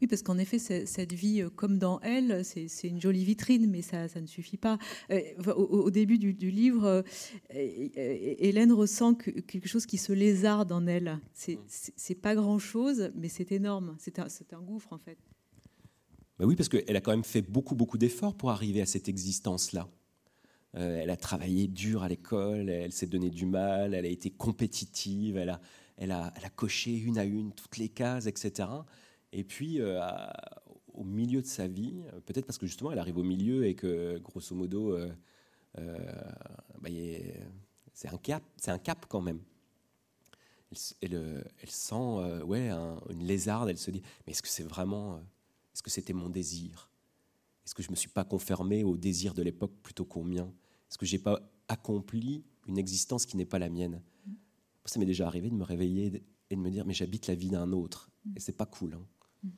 Oui, parce qu'en effet, cette vie, euh, comme dans Elle, c'est une jolie vitrine, mais ça, ça ne suffit pas. Euh, au, début du, livre, Hélène ressent quelque chose qui se lézarde en elle. C'est mm. pas grand-chose, mais c'est énorme. C'est un, un, gouffre, en fait. Bah oui, parce qu'elle a quand même fait beaucoup, beaucoup d'efforts pour arriver à cette existence-là. Euh, elle a travaillé dur à l'école, elle s'est donné du mal, elle a été compétitive, elle a, elle, a, elle a, coché une à une toutes les cases, etc. Et puis, euh, au milieu de sa vie, peut-être parce que justement, elle arrive au milieu et que, grosso modo, euh, bah, c'est un cap, un cap quand même. Elle, elle, sent ouais, une lézarde, elle se dit, mais est-ce que c'est vraiment, est-ce que c'était mon désir? Est-ce que je ne me suis pas confermé au désir de l'époque plutôt qu'au mien? Est-ce que je n'ai pas accompli une existence qui n'est pas la mienne? Ça m'est déjà arrivé de me réveiller et de me dire mais j'habite la vie d'un autre. Et c'est pas cool. Hein.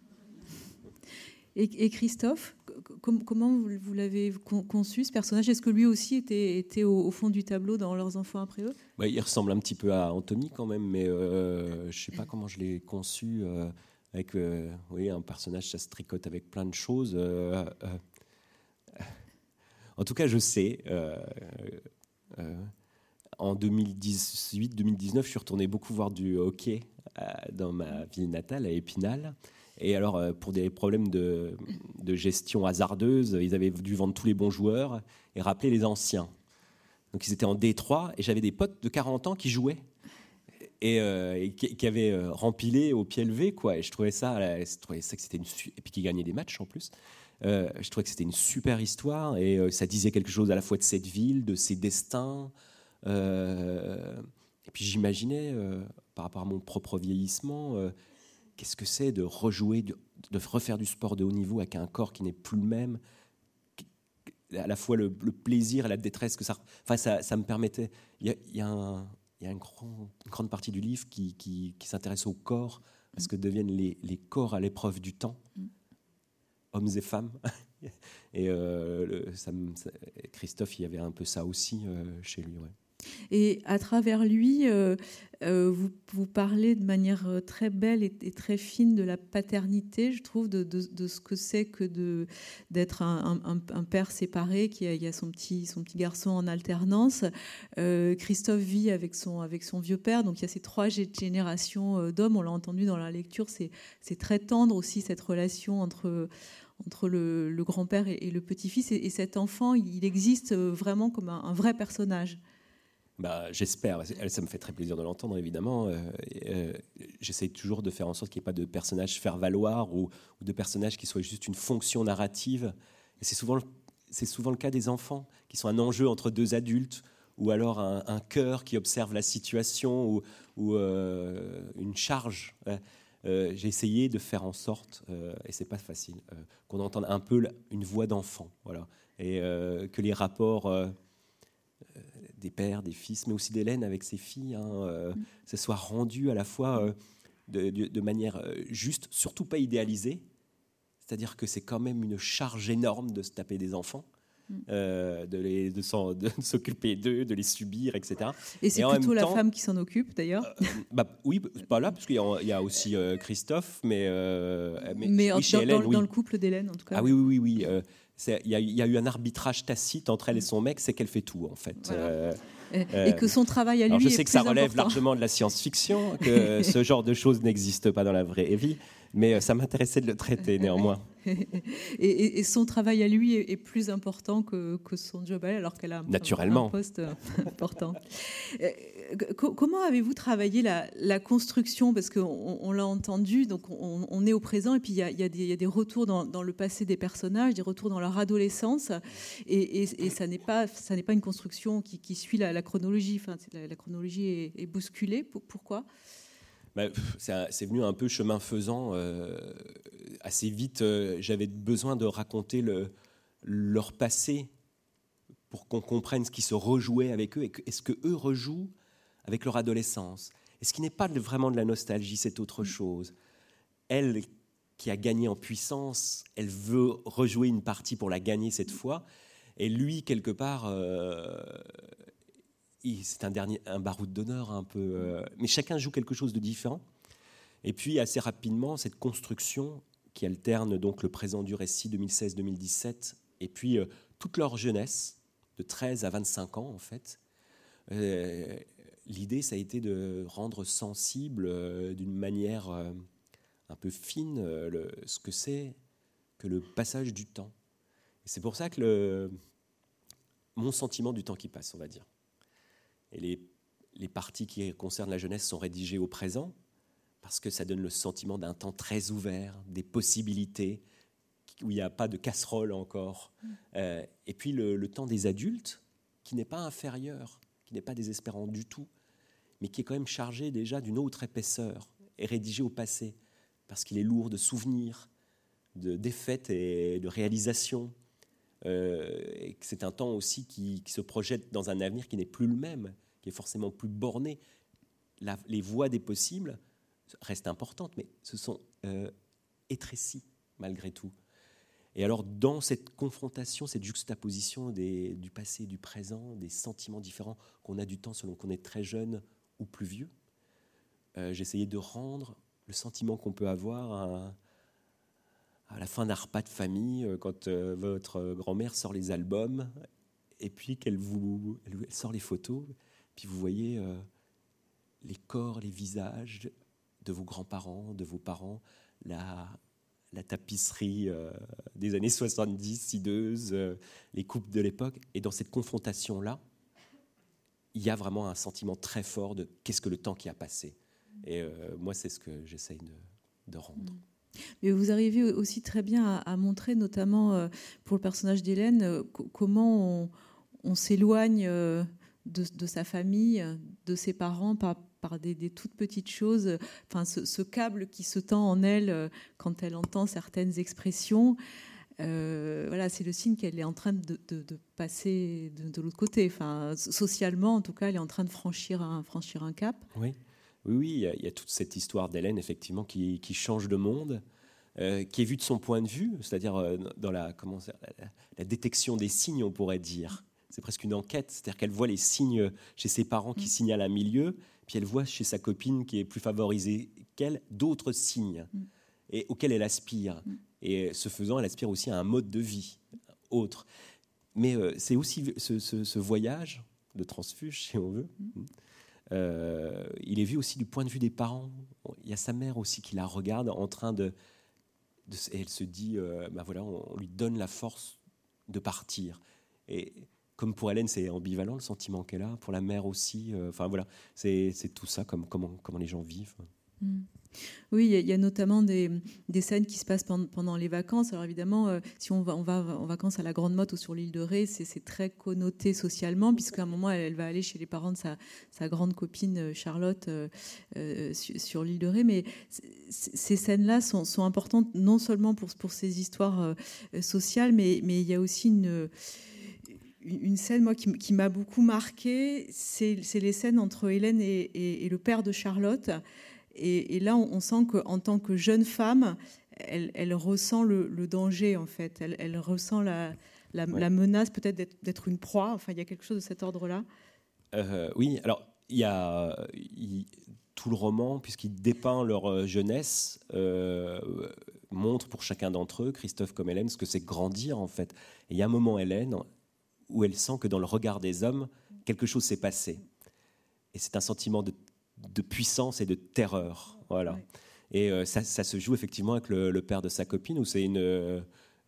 Et, Christophe, comment vous l'avez conçu ce personnage? Est-ce que lui aussi était, était au, fond du tableau dans Leurs enfants après eux? Bah, Il ressemble un petit peu à Anthony quand même, mais euh, je ne sais pas comment je l'ai conçu. Euh, avec euh, oui, un personnage, ça se tricote avec plein de choses. Euh, euh, en tout cas, je sais, en 2018-2019, je suis retourné beaucoup voir du hockey dans ma ville natale, à Épinal. Et alors, pour des problèmes de, de, gestion hasardeuse, ils avaient dû vendre tous les bons joueurs et rappeler les anciens. Donc, ils étaient en Détroit et j'avais des potes de 40 ans qui jouaient et, euh, qui, avait euh, rempilé au pied levé quoi. Et je trouvais ça je trouvais ça que c'était une et puis qui gagnait des matchs en plus. Euh, je trouvais que c'était une super histoire et ça disait quelque chose à la fois de cette ville de ses destins et puis j'imaginais par rapport à mon propre vieillissement qu'est-ce que c'est de rejouer de, refaire du sport de haut niveau avec un corps qui n'est plus le même à la fois le, plaisir et la détresse que ça enfin ça, ça me permettait. Il y y a un, il y a une, grande partie du livre qui, qui, s'intéresse au corps, à ce que deviennent les, les corps à l'épreuve du temps, mm. hommes et femmes. et euh, Christophe, il y avait un peu ça aussi euh, chez lui. Ouais. Et à travers lui, euh, euh, vous, parlez de manière euh, très belle et, très fine de la paternité, je trouve, de, ce que c'est que d'être un, père séparé qui a, a, son, petit, garçon en alternance. Christophe vit avec son, vieux père, donc il y a ces trois générations d'hommes, on l'a entendu dans la lecture, c'est très tendre aussi cette relation entre le grand-père et, le petit-fils. Et, cet enfant, il existe vraiment comme un vrai personnage. Bah, J'espère. Ça me fait très plaisir de l'entendre, évidemment. Euh, euh, j'essaie toujours de faire en sorte qu'il n'y ait pas de personnage faire valoir ou, de personnage qui soit juste une fonction narrative. C'est souvent, souvent le cas des enfants, qui sont un enjeu entre deux adultes, ou alors un, cœur qui observe la situation, ou, euh, une charge. J'ai essayé de faire en sorte, et c'est pas facile, qu'on entende un peu une voix d'enfant, voilà, et que les rapports des pères, des fils, mais aussi d'Hélène avec ses filles, hein, euh, mm. ça soit rendu à la fois euh, de, manière euh, juste, surtout pas idéalisée. C'est-à-dire que c'est quand même une charge énorme de se taper des enfants. Mm. de, les, de, s'occuper d'eux, de les subir, etc. Et c'est plutôt la femme qui s'en occupe, d'ailleurs bah, Oui, pas là, parce qu'il y, a aussi Christophe, mais... mais, mais dans, dans, le couple d'Hélène, en tout cas. Ah oui, oui, oui. oui il y, a eu un arbitrage tacite entre elle et son mec, c'est qu'elle fait tout en fait. Euh, Et que son travail à lui. je sais que ça relève largement de la science-fiction, que ce genre de choses n'existe pas dans la vraie vie, mais ça m'intéressait de le traiter néanmoins. et, son travail à lui est, plus important que, son job à elle, alors qu'elle a Naturellement. un, poste euh, important. Euh, comment avez-vous travaillé la, construction? Parce qu'on l'a entendu, donc on, est au présent, et puis il y a, des retours dans, le passé des personnages, des retours dans leur adolescence, et, ça n'est pas, pas une construction qui, suit la, chronologie. Enfin, la, chronologie est, est bousculée. Pourquoi? Bah, c'est venu un peu chemin faisant. Euh, assez vite, euh, j'avais besoin de raconter le, leur passé pour qu'on comprenne ce qui se rejouait avec eux et, ce que eux rejouent avec leur adolescence. Et ce qui n'est pas vraiment de la nostalgie, c'est autre chose. Elle qui a gagné en puissance, elle veut rejouer une partie pour la gagner cette fois. Et lui, quelque part, euh, c'est un dernier, un baroud d'honneur un peu. Euh, mais chacun joue quelque chose de différent. Et puis assez rapidement, cette construction qui alterne donc le présent du récit 2016-2017 et puis euh, toute leur jeunesse, de 13 à 25 ans en fait. Euh, l'idée, ça a été de rendre sensible d'une manière un peu fine ce que c'est que le passage du temps. C'est pour ça que le, mon sentiment du temps qui passe, on va dire et les, les parties qui concernent la jeunesse sont rédigées au présent, parce que ça donne le sentiment d'un temps très ouvert, des possibilités, où il n'y a pas de casserole encore. Mm. Euh, et puis le, temps des adultes, qui n'est pas inférieur, qui n'est pas désespérant du tout, mais qui est quand même chargé déjà d'une autre épaisseur, et rédigé au passé, parce qu'il est lourd de souvenirs, de défaites et de réalisations. Euh, et c'est un temps aussi qui, se projette dans un avenir qui n'est plus le même, qui est forcément plus borné. les voies des possibles restent importantes, mais ce sont euh, étrécies malgré tout. Et alors, dans cette confrontation, cette juxtaposition des, du passé et du présent, des sentiments différents qu'on a du temps selon qu'on est très jeune ou plus vieux, euh, j'essayais de rendre le sentiment qu'on peut avoir à, à la fin d'un repas de famille, euh, quand euh, votre grand-mère sort les albums, et puis qu'elle vous elle sort les photos, puis vous voyez euh, les corps, les visages de vos grands-parents, de vos parents, la, la tapisserie euh, des années 70, sideuse, euh, les coupes de l'époque. Et dans cette confrontation-là, il y a vraiment un sentiment très fort de qu'est-ce que le temps qui a passé. Et moi, c'est ce que j'essaye de, rendre. Mais vous arrivez aussi très bien à, montrer, notamment pour le personnage d'Hélène, comment on, s'éloigne de, sa famille, de ses parents par, des, toutes petites choses. Enfin, ce, câble qui se tend en elle euh, quand elle entend certaines expressions. Euh, voilà, c'est le signe qu'elle est en train de, passer de, l'autre côté. Enfin, socialement, en tout cas, elle est en train de franchir un, franchir un cap. Oui, oui, oui il, y a, toute cette histoire d'Hélène, effectivement, qui, change de monde. Euh, qui est vue de son point de vue, c'est-à-dire dans la, comment, la, détection des signes, on pourrait dire c'est presque une enquête, c'est-à-dire qu'elle voit les signes chez ses parents qui mm. signalent un milieu, puis elle voit chez sa copine qui est plus favorisée qu'elle d'autres signes mm. et auxquels elle aspire. Mm. Et ce faisant, elle aspire aussi à un mode de vie autre. Mais euh, c'est aussi ce, voyage de transfuge, si on veut. Euh, il est vu aussi du point de vue des parents. Il y a sa mère aussi qui la regarde en train de. et elle se dit, euh, bah voilà, on, lui donne la force de partir. Et comme pour Hélène, c'est ambivalent le sentiment qu'elle a, pour la mère aussi. Euh, enfin voilà, c'est tout ça, comme, comment, comment les gens vivent. Mm. Oui, il y, a notamment des, scènes qui se passent pendant, les vacances. Alors évidemment, euh, si on va, en vacances à la Grande Motte ou sur l'île de Ré, c'est très connoté socialement, puisqu'à un moment, elle, va aller chez les parents de sa, grande copine euh, Charlotte sur, l'île de Ré. Mais ces scènes-là sont, importantes non seulement pour, ces histoires sociales, mais, il y a aussi une scène moi qui, m'a beaucoup marqué, c'est les scènes entre Hélène et, le père de Charlotte. Et, là, on, sent qu'en tant que jeune femme, elle, ressent le, danger en fait. Elle, ressent la, menace peut-être d'être une proie. Enfin, il y a quelque chose de cet ordre-là. Euh, oui. Alors, il y a tout le roman, puisqu'il dépeint leur euh, jeunesse, euh, montre pour chacun d'entre eux, Christophe comme Hélène, ce que c'est grandir en fait. Et il y a un moment, Hélène, où elle sent que dans le regard des hommes, quelque chose s'est passé. Et c'est un sentiment de, puissance et de terreur. Voilà. Et euh, ça, se joue effectivement avec le, père de sa copine, où c'est une, euh,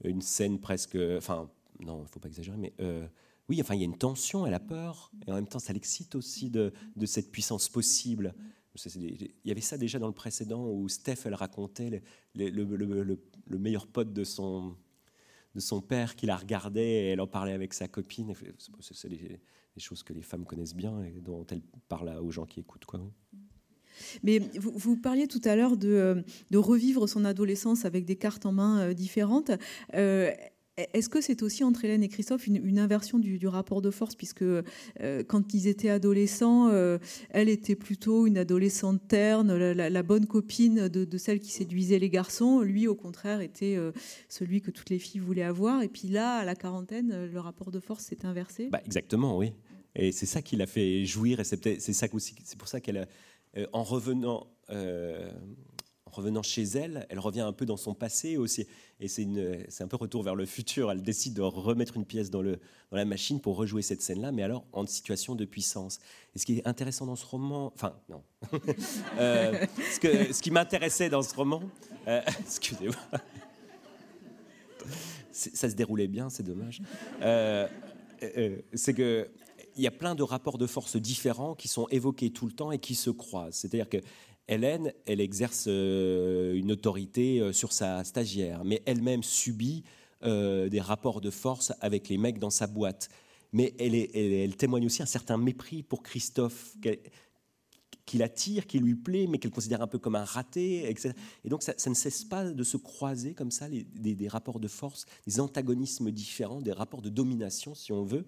une scène presque. Enfin, non, il ne faut pas exagérer, mais. Euh, oui, enfin, il y a une tension, elle a peur, et en même temps, ça l'excite aussi de, de, cette puissance possible. Il y avait ça déjà dans le précédent où Steph, elle racontait le, le, meilleur pote de son, de son père qui la regardait et elle en parlait avec sa copine. C'est des, choses que les femmes connaissent bien et dont elles parlent aux gens qui écoutent. Quoi. Mais vous, parliez tout à l'heure de, euh, de, revivre son adolescence avec des cartes en main euh, différentes. Euh, est-ce que c'est aussi entre Hélène et Christophe une, inversion du, rapport de force, puisque euh, quand ils étaient adolescents, euh, elle était plutôt une adolescente terne, la, bonne copine de, celle qui séduisait les garçons. Lui, au contraire, était euh, celui que toutes les filles voulaient avoir. Et puis là, à la quarantaine, le rapport de force s'est inversé. Bah, exactement, oui. Et c'est ça qui l'a fait jouir. Et c'est c'est pour ça qu'elle, en revenant revenant chez elle, elle revient un peu dans son passé aussi. Et c'est un peu retour vers le futur. Elle décide de remettre une pièce dans, la machine pour rejouer cette scène-là, mais alors en situation de puissance. Et ce qui est intéressant dans ce roman, enfin, non. Euh, ce, qui m'intéressait dans ce roman, euh, excusez-moi, ça se déroulait bien, c'est dommage. Euh, c'est que il y a plein de rapports de force différents qui sont évoqués tout le temps et qui se croisent. C'est-à-dire que Hélène, elle exerce euh, une autorité euh, sur sa stagiaire, mais elle-même subit euh, des rapports de force avec les mecs dans sa boîte. Mais elle, témoigne aussi un certain mépris pour Christophe, qui l'attire, qui lui plaît, mais qu'elle considère un peu comme un raté, etc. Et donc ça, ne cesse pas de se croiser comme ça, des, rapports de force, des antagonismes différents, des rapports de domination, si on veut,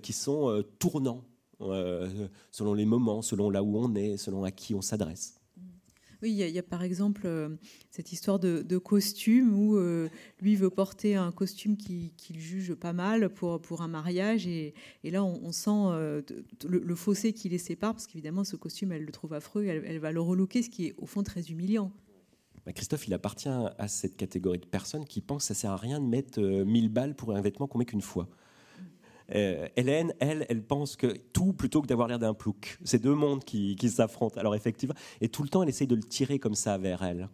qui sont tournants selon les moments, selon là où on est, selon à qui on s'adresse. Oui, il y, a, par exemple euh, cette histoire de, costume où euh, lui veut porter un costume qu'il juge pas mal pour, pour un mariage. Et, là, on, sent euh, le, fossé qui les sépare, parce qu'évidemment, ce costume, elle le trouve affreux, elle, elle va le relooker, ce qui est au fond très humiliant. Bah, Christophe, il appartient à cette catégorie de personnes qui pensent que ça sert à rien de mettre 1000 balles pour un vêtement qu'on met qu'une fois. Euh, Hélène, elle, elle pense que tout plutôt que d'avoir l'air d'un plouc. C'est deux mondes qui, s'affrontent. Alors effectivement, et tout le temps, elle essaye de le tirer comme ça vers elle.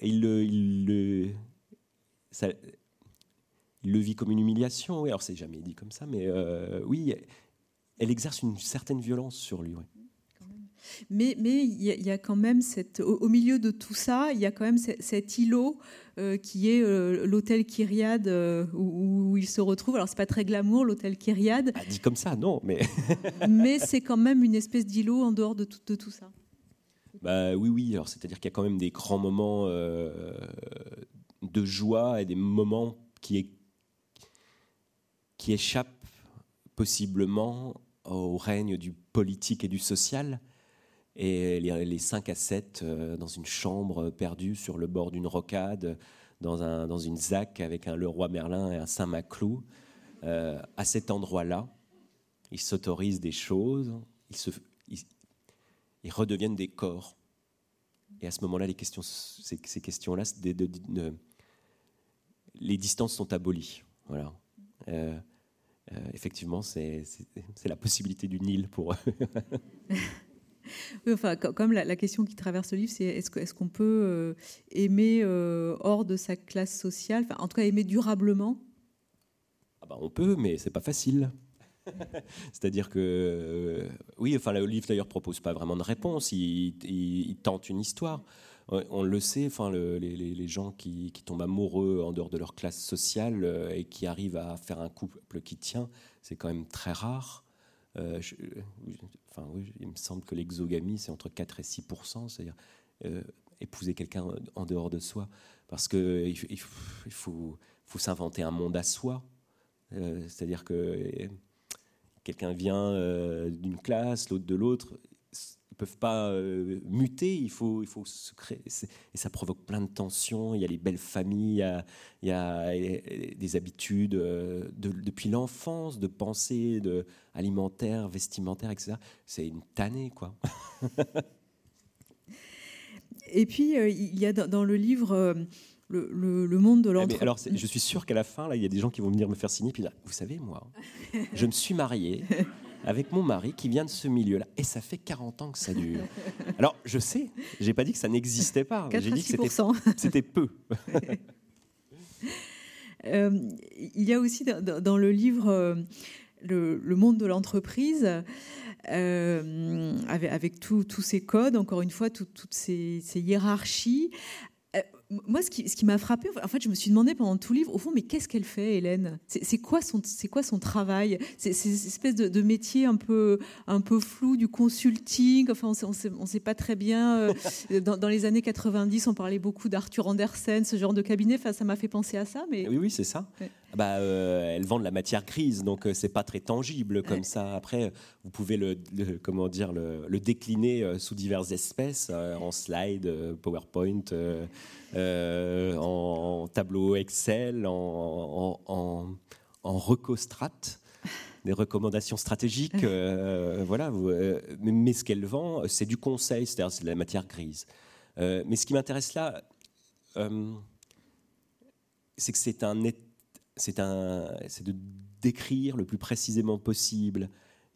Et il le, le, il le vit comme une humiliation. Oui, alors c'est jamais dit comme ça, mais euh, oui, elle exerce une certaine violence sur lui. Mais il y, a quand même cette, au, milieu de tout ça, il y a quand même cet, îlot euh, qui est euh, l'hôtel Kyriade euh, où, il se retrouve. Alors c'est pas très glamour l'hôtel Kyriade. Ah, dit comme ça, non, mais. mais c'est quand même une espèce d'îlot en dehors de tout, de tout ça. Bah oui, oui. Alors c'est-à-dire qu'il y a quand même des grands moments de joie et des moments qui, qui échappent possiblement au règne du politique et du social et les, 5 à 7 euh, dans une chambre perdue sur le bord d'une rocade, dans, un, dans une ZAC avec un Leroy Merlin et un Saint-Maclou. Euh, à cet endroit-là, ils s'autorisent des choses, ils, redeviennent des corps. Et à ce moment-là, les questions, ces, questions-là, les distances sont abolies. Voilà. Euh, effectivement, c'est la possibilité du Nil pour eux. enfin, comme la, question qui traverse le livre, c'est est-ce qu'on peut euh, aimer euh, hors de sa classe sociale, en tout cas aimer durablement? Ah bah, On peut, mais c'est pas facile. C'est-à-dire que, euh, oui, enfin, le livre d'ailleurs propose pas vraiment de réponse, il, tente une histoire. On le sait, enfin, les, gens qui, tombent amoureux en dehors de leur classe sociale et qui arrivent à faire un couple qui tient, c'est quand même très rare. Euh, enfin, oui, il me semble que l'exogamie, c'est entre 4 et 6% c'est-à-dire euh, épouser quelqu'un en dehors de soi. Parce qu'il il faut, s'inventer un monde à soi. Euh, c'est-à-dire que quelqu'un vient d'une classe, l'autre de l'autre peuvent pas euh, muter, il faut, il faut se créer. Et ça provoque plein de tensions. Il y a les belles familles, il y a, des habitudes euh, depuis l'enfance, de pensée, de alimentaire, vestimentaire, etc. C'est une tannée, quoi. Et puis, euh, il y a dans le livre le, monde de eh l'entreprise. alors, je suis sûr qu'à la fin, là, il y a des gens qui vont venir me faire signer, puis vous savez, moi, je me suis marié avec mon mari qui vient de ce milieu-là. Et ça fait 40 ans que ça dure. Alors, je sais, j'ai pas dit que ça n'existait pas. J'ai dit que c'était peu. Euh, il y a aussi dans, le livre euh, le, monde de l'entreprise, euh, avec, tous ces codes, encore une fois, toutes ces, hiérarchies moi, ce qui, ce qui m'a frappé, en fait, je me suis demandé pendant tout le livre, au fond, mais qu'est-ce qu'elle fait, Hélène? C'est quoi son, c'est quoi son travail? C'est cette espèce de, métier un peu, un peu flou du consulting. Enfin, on ne sait, pas très bien. Euh, dans, les années 90, on parlait beaucoup d'Arthur Andersen, ce genre de cabinet. Enfin, ça m'a fait penser à ça. Mais oui, oui, c'est ça. Bah, euh, elle vend de la matière grise, donc euh, c'est pas très tangible comme ça. Après, vous pouvez le, comment dire le, décliner sous diverses espèces en slide, PowerPoint. Euh, en tableau Excel, en, en, en recostrate des recommandations stratégiques. Euh, voilà, euh, mais, ce qu'elle vend, c'est du conseil, c'est-à-dire c'est de la matière grise. mais ce qui m'intéresse là, c'est que c'est un, un, c'est de décrire le plus précisément possible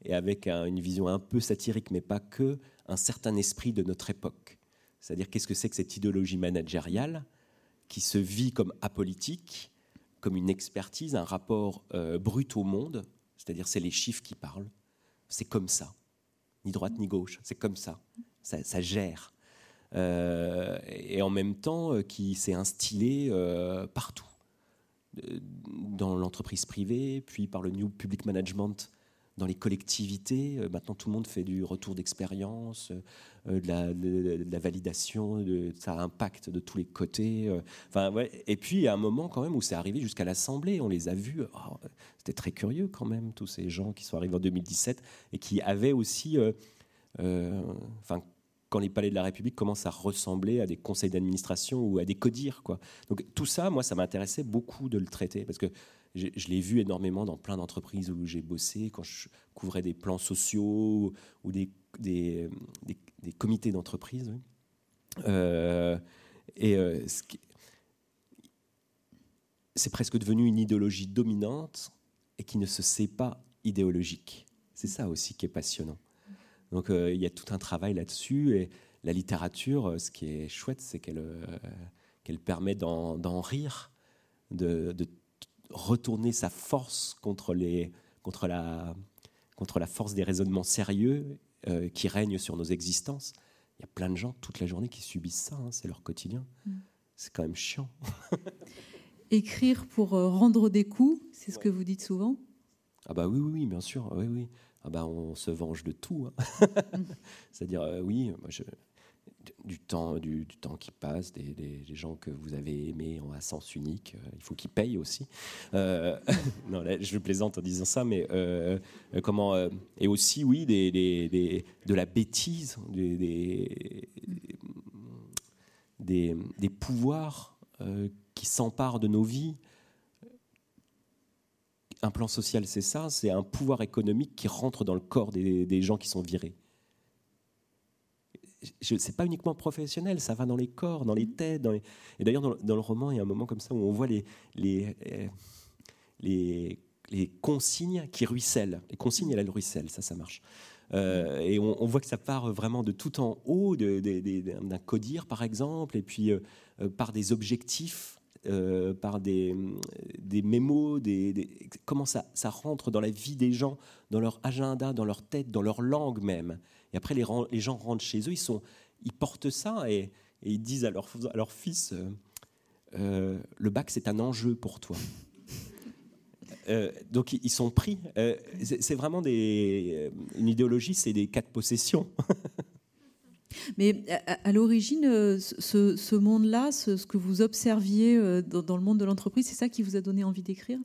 et avec une vision un peu satirique, mais pas que, un certain esprit de notre époque. C'est-à-dire qu'est-ce que c'est que cette idéologie managériale qui se vit comme apolitique, comme une expertise, un rapport euh, brut au monde, c'est-à-dire c'est les chiffres qui parlent, c'est comme ça, ni droite ni gauche, c'est comme ça, ça, gère. Euh, et en même temps euh, qui s'est instillé partout, dans l'entreprise privée, puis par le New Public Management dans les collectivités. Euh, maintenant, tout le monde fait du retour d'expérience, euh, de, la, validation, de, ça impacte de tous les côtés. Euh. Et puis, il y a un moment quand même où c'est arrivé jusqu'à l'Assemblée. On les a vus. Oh, c'était très curieux quand même, tous ces gens qui sont arrivés en 2017 et qui avaient aussi... quand les palais de la République commencent à ressembler à des conseils d'administration ou à des codires. Quoi. Donc tout ça, moi, ça m'intéressait beaucoup de le traiter parce que je l'ai vu énormément dans plein d'entreprises où j'ai bossé, quand je couvrais des plans sociaux ou des, des, des, comités d'entreprise. Euh, et euh, c'est presque devenu une idéologie dominante et qui ne se sait pas idéologique. C'est ça aussi qui est passionnant. Donc euh, il y a tout un travail là-dessus et la littérature, ce qui est chouette, c'est qu'elle qu'elle permet d'en rire, de, de retourner sa force contre, les, contre, la, contre la force des raisonnements sérieux euh, qui règnent sur nos existences. Il y a plein de gens toute la journée qui subissent ça, hein, c'est leur quotidien. Mm. C'est quand même chiant. Écrire pour euh, rendre des coups, c'est ce que vous dites souvent? Ah bah oui, oui, oui bien sûr, oui, oui. Ah bah on se venge de tout. Hein. Mm. C'est-à-dire, euh, oui, moi je, du temps, du, temps qui passe, des, gens que vous avez aimés en sens unique. Euh, il faut qu'ils payent aussi. Euh, non, je plaisante en disant ça, mais comment et aussi, oui, des, de la bêtise, des, des, pouvoirs qui s'emparent de nos vies. Un plan social, c'est ça, c'est un pouvoir économique qui rentre dans le corps des gens qui sont virés c'est pas uniquement professionnel, ça va dans les corps, dans les mm. têtes. Dans Et d'ailleurs, dans, le roman, il y a un moment comme ça où on voit les, les, euh, les, les consignes qui ruissellent. Les consignes, elles, ruissellent, ça, ça marche. Euh, et on, voit que ça part vraiment de tout en haut, d'un codir par exemple, et puis euh, par des objectifs, par des, des mémos, des, comment ça, ça rentre dans la vie des gens, dans leur agenda, dans leur tête, dans leur langue même. Et après, les, les, gens rentrent chez eux, ils, sont, ils portent ça et, ils disent à leur, à leur fils euh, euh, Le bac, c'est un enjeu pour toi. Euh, donc ils sont pris. c'est vraiment des, une idéologie, c'est des cas de possession. Mais à, l'origine, ce, ce monde-là, ce, que vous observiez dans, le monde de l'entreprise, c'est ça qui vous a donné envie d'écrire?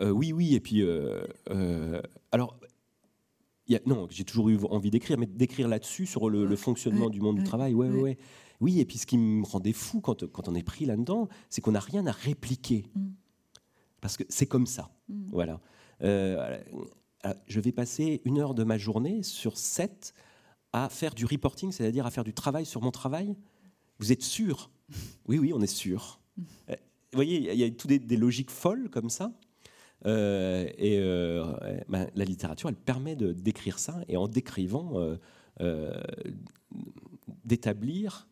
Oui, oui. Et puis, alors, non, j'ai toujours eu envie d'écrire, mais d'écrire là-dessus, sur le, fonctionnement du monde du travail. Ouais, ouais, Oui, et puis ce qui me rendait fou quand, quand on est pris là-dedans, c'est qu'on n'a rien à répliquer. Mm. Parce que c'est comme ça. Mm. Voilà. Euh, je vais passer une heure de ma journée sur sept à faire du reporting, c'est-à-dire à faire du travail sur mon travail. Vous êtes sûr? Oui, oui, on est sûr. Euh, vous voyez, il y a toutes des, logiques folles comme ça. et ben, la littérature, elle permet de décrire ça, et en décrivant, d'établir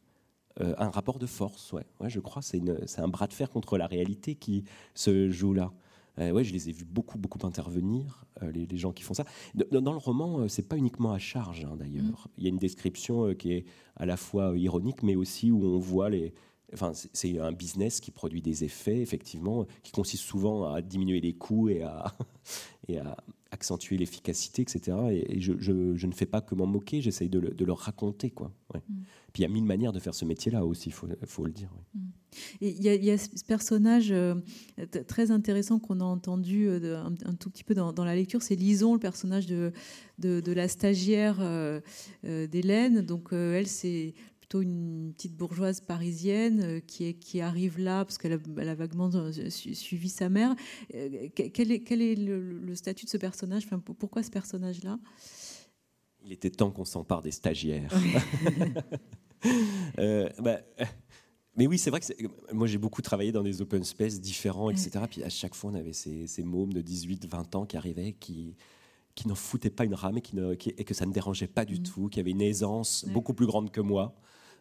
un rapport de force. Ouais, ouais je crois c'est c'est un bras de fer contre la réalité qui se joue là. Euh, ouais, je les ai vus beaucoup, beaucoup intervenir, euh, les, gens qui font ça. Dans, le roman, euh, c'est pas uniquement à charge, hein, d'ailleurs. Mm. Il y a une description qui est à la fois ironique, mais aussi où on voit les. Enfin, c'est un business qui produit des effets, effectivement, qui consiste souvent à diminuer les coûts et à, et à accentuer l'efficacité, etc. Et, je, ne fais pas que m'en moquer, j'essaye de, le, leur raconter, quoi. Mm. Puis il y a mille manières de faire ce métier-là aussi, il faut, le dire. Mm. Il y, a ce personnage euh, très intéressant qu'on a entendu euh, un, tout petit peu dans, la lecture, c'est Lison, le personnage de, de, la stagiaire euh, d'Hélène. Donc elle, c'est plutôt une petite bourgeoise parisienne qui, est, qui arrive là parce qu'elle a, vaguement suivi sa mère. Quel est, quel est le, statut de ce personnage? Enfin, Pourquoi ce personnage-là? Il était temps qu'on s'empare des stagiaires. bah, mais oui, c'est vrai que moi j'ai beaucoup travaillé dans des open space différents, etc. Puis à chaque fois, on avait ces, ces mômes de 18, 20 ans qui arrivaient, qui, qui n'en foutaient pas une rame et, qui ne, et que ça ne dérangeait pas du mm. tout, qui avaient une aisance beaucoup plus grande que moi,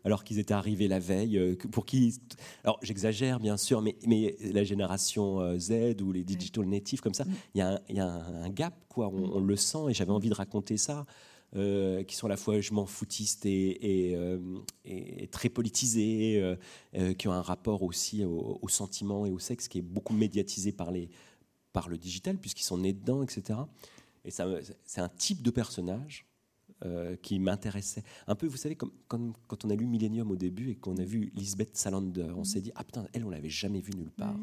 alors qu'ils étaient arrivés la veille. Euh, pour qui, alors j'exagère bien sûr, mais, mais la génération euh, Z ou les digital natives comme ça, mm. il y, y, a un gap, quoi. On, mm. on le sent et j'avais envie de raconter ça. Euh, qui sont à la fois je m'en et, euh, très politisés, euh, qui ont un rapport aussi au, sentiment et au sexe qui est beaucoup médiatisé par, les, par le digital, puisqu'ils sont nés dedans, etc. Et c'est un type de personnage qui m'intéressait. Un peu, vous savez, comme, quand on a lu Millennium au début et qu'on a vu Lisbeth Salander, on s'est dit, ah putain, elle, on l'avait jamais vue nulle part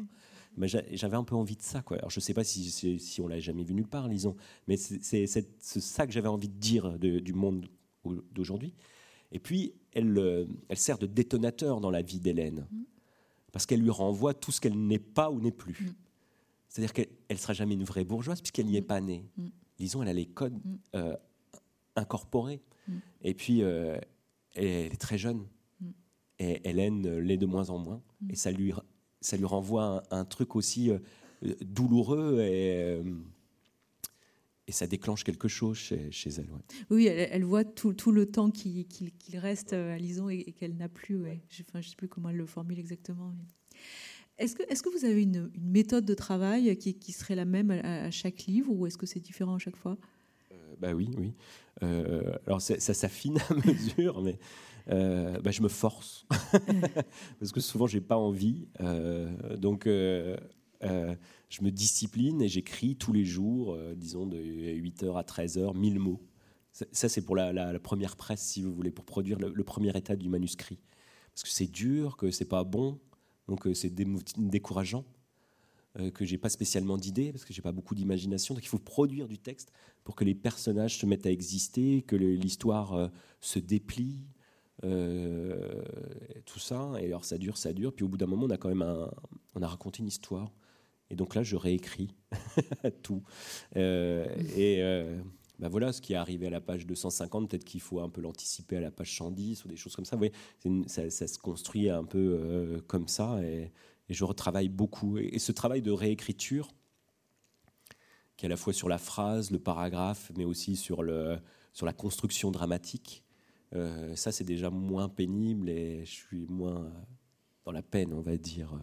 j'avais un peu envie de ça. Quoi. Alors, je ne sais pas si, si on l'a jamais vu nulle part, lisons, mais c'est ça que j'avais envie de dire du monde d'aujourd'hui. Et puis, elle, euh, elle sert de détonateur dans la vie d'Hélène, mm. parce qu'elle lui renvoie tout ce qu'elle n'est pas ou n'est plus. Mm. C'est-à-dire qu'elle ne sera jamais une vraie bourgeoise, puisqu'elle n'y est mm. pas née. Lisons, elle a les codes euh, incorporés. Et puis, euh, elle, est très jeune. Et Hélène l'est de moins en moins. Et ça lui ça lui renvoie un, truc aussi euh, douloureux et, euh, et ça déclenche quelque chose chez, elle. Oui, elle, voit tout, tout, le temps qu'il reste à Lison et, qu'elle n'a plus. Ouais. Je ne sais plus comment elle le formule exactement. Est-ce que, est que, vous avez une, méthode de travail qui, qui, serait la même à, chaque livre ou est-ce que c'est différent à chaque fois? euh, Bah oui, oui. alors ça s'affine à mesure, mais euh, bah, je me force parce que souvent j'ai pas envie. Euh, donc euh, je me discipline et j'écris tous les jours, disons de 8h à 13h, 1000 mots. Ça, c'est pour la, première presse, si vous voulez, pour produire le, premier état du manuscrit. Parce que c'est dur, que c'est pas bon, donc c'est décourageant, que j'ai pas spécialement d'idées, parce que j'ai pas beaucoup d'imagination. Donc il faut produire du texte pour que les personnages se mettent à exister, que l'histoire se déplie, euh, tout ça. Et alors ça dure, ça dure. Puis au bout d'un moment, on a quand même un, on a raconté une histoire. Et donc là, je réécris tout. Euh, et euh, bah voilà ce qui est arrivé à la page 250. Peut-être qu'il faut un peu l'anticiper à la page 110 ou des choses comme ça. Vous voyez, ça, se construit un peu comme ça. Je retravaille beaucoup. Et, ce travail de réécriture, qui est à la fois sur la phrase, le paragraphe, mais aussi sur, le, sur la construction dramatique, euh, ça, c'est déjà moins pénible et je suis moins dans la peine, on va dire.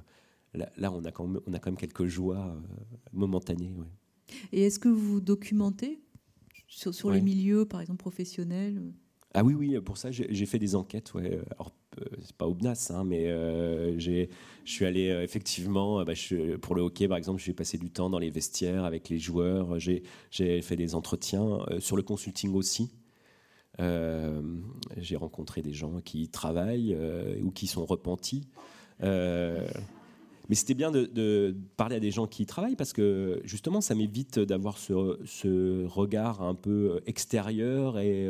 Là, on, a quand même, on a quand même quelques joies euh, momentanées. Et est-ce que vous documentez sur, les milieux, par exemple, professionnels? Ah oui, oui, pour ça, j'ai fait des enquêtes. Ouais. Alors, c'est pas obnas, hein, mais je suis allé effectivement, bah, pour le hockey par exemple, j'ai passé du temps dans les vestiaires avec les joueurs, j'ai fait des entretiens, sur le consulting aussi. Euh, j'ai rencontré des gens qui travaillent euh, ou qui sont repentis. Euh, mais c'était bien de, parler à des gens qui travaillent parce que justement, ça m'évite d'avoir ce, regard un peu extérieur et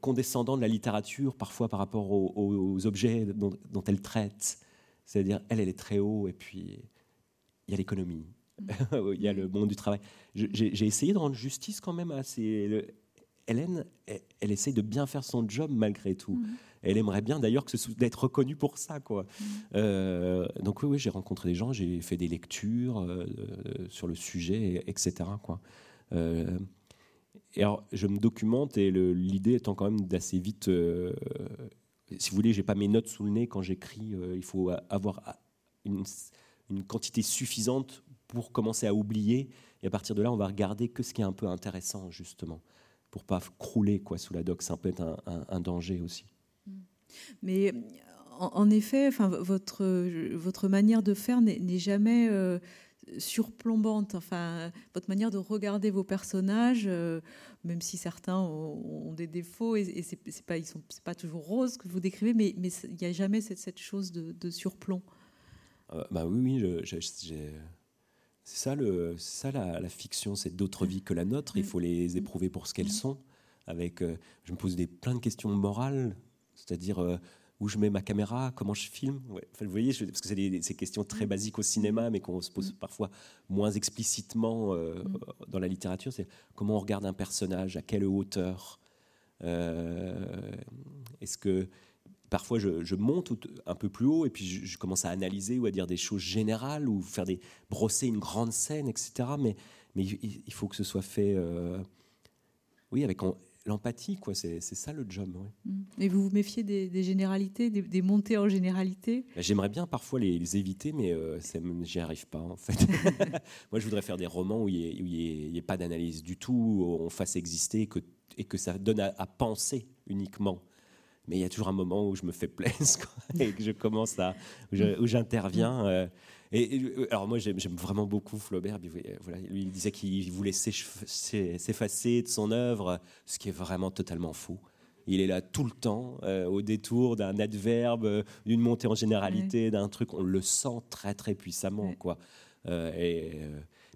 condescendant de la littérature, parfois par rapport aux, objets dont, elle traite. C'est-à-dire, elle, elle est très haut, et puis il y a l'économie, il y a le monde du travail. J'ai essayé de rendre justice quand même à ces Hélène, elle, essaye de bien faire son job malgré tout. Mmh. Elle aimerait bien d'ailleurs d'être reconnue pour ça, quoi. Mmh. Euh, donc oui, oui j'ai rencontré des gens, j'ai fait des lectures euh, sur le sujet, etc. Quoi. Et alors, je me documente et l'idée étant quand même d'assez vite. si vous voulez, j'ai pas mes notes sous le nez quand j'écris. il faut avoir une, quantité suffisante pour commencer à oublier. Et à partir de là, on va regarder que ce qui est un peu intéressant, justement, pour pas crouler quoi, sous la doc. Ça peut être un, danger aussi. Mais en, effet, enfin, votre, votre manière de faire n'est jamais euh, surplombante. Enfin, votre manière de regarder vos personnages, euh, même si certains ont, des défauts et, et c'est pas, ils sont, pas toujours roses que vous décrivez, mais il n'y a jamais cette, cette chose de, de surplomb. Euh, bah oui, oui, j'ai c'est ça, le, ça la, fiction, c'est d'autres vies que la nôtre. Il faut les éprouver pour ce qu'elles mm. sont. Avec, euh, je me pose des, plein de questions morales, c'est-à-dire euh, où je mets ma caméra, comment je filme. vous voyez, parce que c'est des, ces questions très mm. basiques au cinéma, mais qu'on se pose parfois moins explicitement euh, dans la littérature. C'est comment on regarde un personnage, à quelle hauteur. Est-ce que parfois je, monte un peu plus haut et puis je, commence à analyser ou à dire des choses générales ou faire des brosser une grande scène, etc. Mais, mais il, faut que ce soit fait, euh, oui, avec l'empathie, quoi. C'est ça le job. Mm. Et vous vous méfiez des, généralités, des, montées en généralité bah, J'aimerais bien parfois les, éviter, mais euh, j'y arrive pas en fait. Moi, je voudrais faire des romans où il n'y ait, pas d'analyse du tout, où on fasse exister et que, et que ça donne à penser uniquement mais il y a toujours un moment où je me fais plaisir et que je commence à où j'interviens. Euh, et, euh, alors moi j'aime vraiment beaucoup Flaubert. Voilà, lui il disait qu'il voulait s'effacer de son œuvre, ce qui est vraiment totalement faux. Il est là tout le temps, euh, au détour d'un adverbe, d'une montée en généralité, d'un truc. On le sent très très puissamment, quoi. et,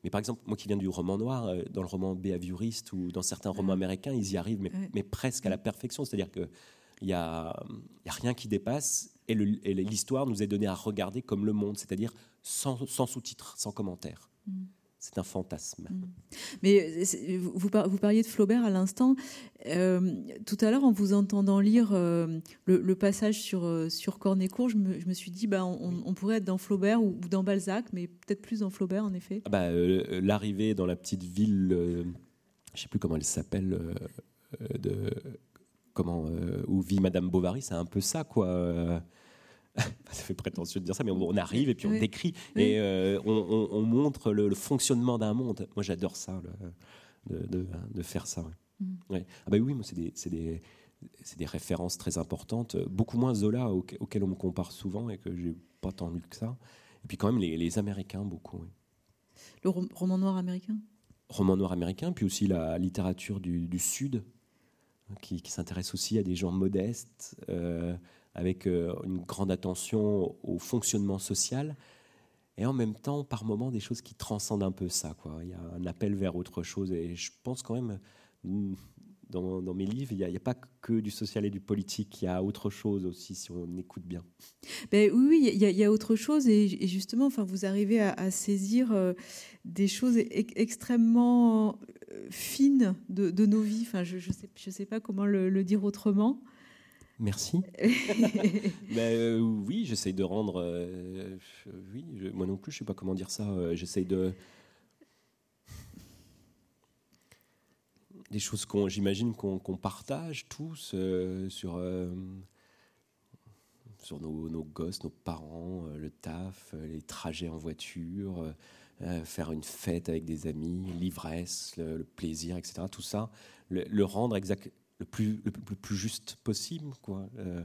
mais par exemple, moi qui viens du roman noir, dans le roman Béhavioriste ou dans certains romans américains, ils y arrivent, mais, mais presque à la perfection. C'est-à-dire que il n'y a, a, rien qui dépasse, et l'histoire nous est donnée à regarder comme le monde, c'est-à-dire sans, sous-titres, sans commentaires. Mm. C'est un fantasme. Mm. Mais vous, vous, parliez de Flaubert à l'instant. Euh, tout à l'heure, en vous entendant lire euh, le, passage sur, euh, sur Cornécourt, je me, je me suis dit, bah, on, pourrait être dans Flaubert ou, dans Balzac, mais peut-être plus dans Flaubert, en effet. Ah bah, L'arrivée dans la petite ville, je ne sais plus comment elle s'appelle, de comment euh, où vit Madame Bovary, c'est un peu ça, quoi. Ça fait prétentieux de dire ça, mais on arrive et puis on décrit et euh, on, montre le, fonctionnement d'un monde. Moi, j'adore ça, de, faire ça. Mm. Ah bah oui, moi, c'est des, des, des, références très importantes. Beaucoup moins Zola, auquel on me compare souvent et que j'ai pas tant lu que ça. Et puis quand même les, Américains, beaucoup. Le roman noir américain? Roman noir américain, puis aussi la littérature du, du Sud, qui, s'intéresse aussi à des gens modestes, euh, avec euh, une grande attention au fonctionnement social, et en même temps, par moments, des choses qui transcendent un peu ça. Il y a un appel vers autre chose, et je pense quand même, mm, dans, mes livres, il n'y a, pas que du social et du politique, il y a autre chose aussi, si on écoute bien. Ben, oui, il y, a, autre chose, et, justement, enfin, vous arrivez à, saisir euh, des choses extrêmement fine de, nos vies. Enfin, je ne sais pas comment le, dire autrement. Merci. Ben, euh, oui, j'essaye de rendre. Euh, oui, moi non plus, je sais pas comment dire ça. Euh, j'essaye de. Des choses qu'on, j'imagine qu'on partage tous sur sur nos, nos, gosses, nos parents, le taf, les trajets en voiture, euh, faire une fête avec des amis, l'ivresse, le, plaisir, etc. Tout ça, le, rendre exact, le, plus, le, plus juste possible. Quoi. Euh,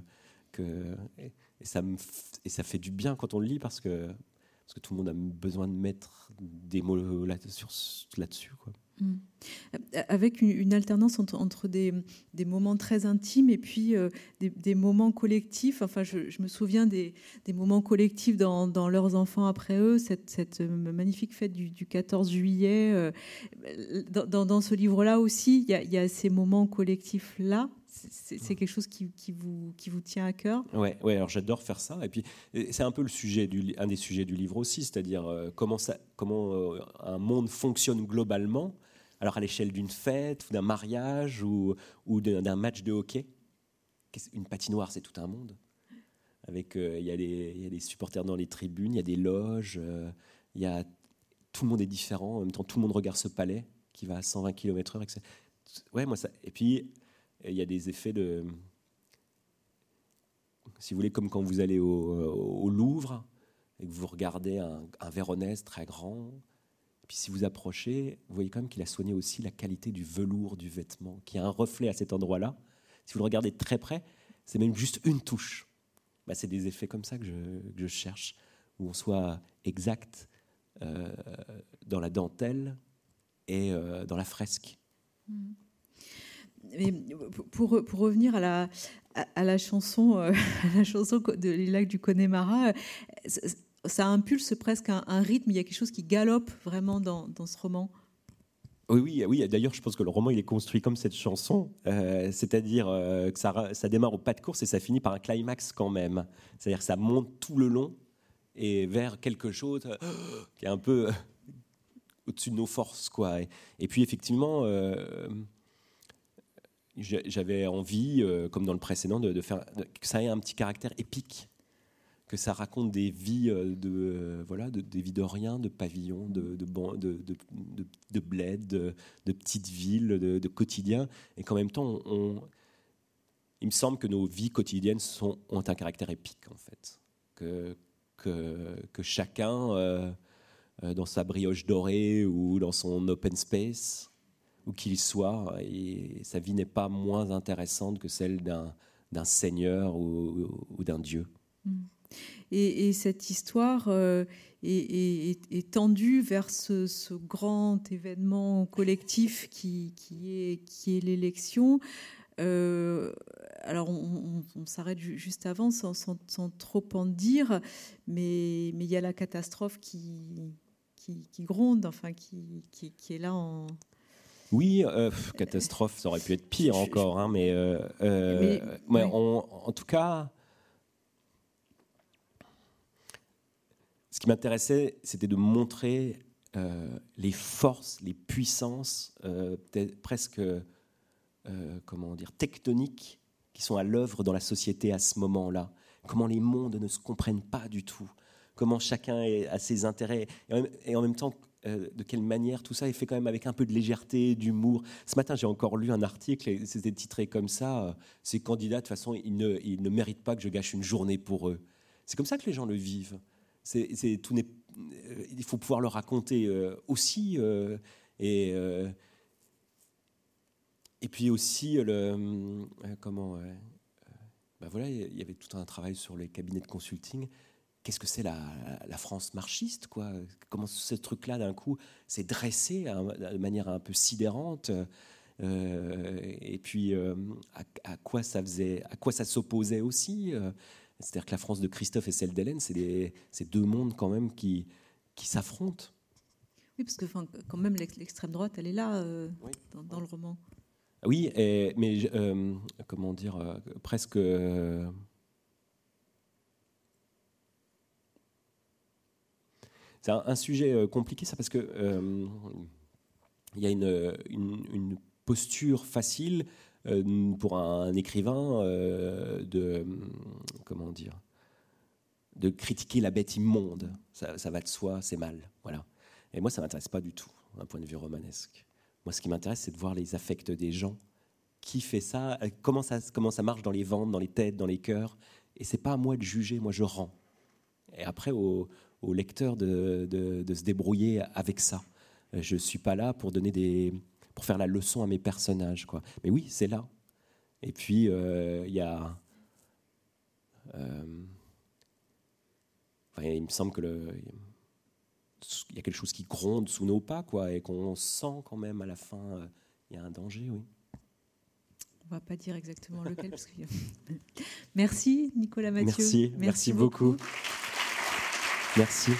que, et, ça me, et ça fait du bien quand on le lit parce que, parce que tout le monde a besoin de mettre des mots là-dessus. Là Mm. Avec une, alternance entre, des, moments très intimes et puis euh, des, moments collectifs. Enfin, je, me souviens des, moments collectifs dans, Leurs enfants après eux, cette, euh, magnifique fête du, 14 juillet. Euh, dans, ce livre-là aussi, il y, a, ces moments collectifs-là. C'est quelque chose qui, vous, tient à cœur? Ouais, ouais alors j'adore faire ça. Et puis, c'est un peu le sujet du, un des sujets du livre aussi, c'est-à-dire comment un monde fonctionne globalement Alors à l'échelle d'une fête, ou d'un mariage, ou, d'un match de hockey. Une patinoire, c'est tout un monde. Avec, euh, il y, a des supporters dans les tribunes, il y a des loges, euh, a, tout le monde est différent. En même temps, tout le monde regarde ce palais qui va à 120 km/h. Ouais, moi ça. Et puis, il y a des effets de. Si vous voulez, comme quand vous allez au, Louvre et que vous regardez un, un Véronèse très grand, puis si vous approchez, vous voyez quand même qu'il a soigné aussi la qualité du velours du vêtement, qui a un reflet à cet endroit-là. Si vous le regardez très près, c'est même juste une touche. Bah, c'est des effets comme ça que je, cherche, où on soit exact euh, dans la dentelle et euh, dans la fresque. Mmh. pour, pour, revenir à la, à, la chanson, euh, la chanson de Les lacs du Connemara, ça impulse presque un, rythme, il y a quelque chose qui galope vraiment dans, ce roman. Oui, oui, oui. D'ailleurs, je pense que le roman il est construit comme cette chanson, euh, c'est-à-dire euh, que ça, ça, démarre au pas de course et ça finit par un climax quand même. C'est-à-dire que ça monte tout le long et vers quelque chose euh, qui est un peu au-dessus de nos forces, quoi. Et, puis effectivement, j'avais envie, comme dans le précédent, de, de faire que ça ait un petit caractère épique que ça raconte des vies euh, de euh, voilà de, des vies de rien, de pavillons, de de, de, bled, de, petites villes, de, quotidien, et qu'en même temps, il me semble que nos vies quotidiennes ont un caractère épique en fait, que chacun euh, dans sa brioche dorée ou dans son open space où qu'il soit, sa vie n'est pas moins intéressante que celle d'un seigneur ou, ou d'un dieu. Mm. Et, cette histoire euh, est, tendue vers ce, grand événement collectif qui, est, qui est l'élection. Euh, alors, on, s'arrête juste avant sans, trop en dire, mais il y a la catastrophe qui, qui, gronde, enfin, qui, qui, est là en. Oui, euh, catastrophe, ça aurait pu être pire encore, hein, mais, en tout cas, qui m'intéressait, c'était de montrer euh, les forces, les puissances, euh, presque euh, comment dire, tectoniques qui sont à l'œuvre dans la société à ce moment-là. Comment les mondes ne se comprennent pas du tout. Comment chacun a ses intérêts. Et en même, temps, de quelle manière tout ça est fait quand même avec un peu de légèreté, d'humour. Ce matin, j'ai encore lu un article et c'était titré comme ça Ces candidats, de toute façon, ils ne méritent pas que je gâche une journée pour eux. C'est comme ça que les gens le vivent euh, il faut pouvoir le raconter euh, aussi. Euh, et, et puis aussi, le, comment. Ben voilà, il y avait tout un travail sur les cabinets de consulting. Qu'est-ce que c'est la, France marxiste quoi? Comment ce truc-là, d'un coup, s'est dressé de manière un peu sidérante Et puis, à, quoi ça faisait, à quoi ça s'opposait aussi c'est-à-dire que la France de Christophe et celle d'Hélène, c'est deux mondes quand même qui, qui s'affrontent. Oui, parce que quand même l'extrême droite, elle est là euh, dans, le roman. Oui, mais euh, comment dire, euh, presque. c'est un, sujet compliqué, ça, parce que il y a une, une, une posture facile pour un, écrivain euh, de comment dire de critiquer la bête immonde. Ça, va de soi, c'est mal. Voilà. Et moi, ça m'intéresse pas du tout, d'un point de vue romanesque. Moi, ce qui m'intéresse, c'est de voir les affects des gens. Qui fait ça euh, comment, ça comment ça marche dans les ventes, dans les têtes, dans les cœurs Et c'est pas à moi de juger, moi je rends. Et après, au, lecteur de, de, se débrouiller avec ça. Je suis pas là pour donner des, pour faire la leçon à mes personnages. Quoi. Mais oui, c'est là. Et puis, euh, il y a. Euh, il me semble que le, il y a quelque chose qui gronde sous nos pas, quoi, et qu'on sent quand même à la fin, euh, il y a un danger, oui. On va pas dire exactement lequel. parce que... Merci, Nicolas Mathieu. Merci, merci, beaucoup. Merci.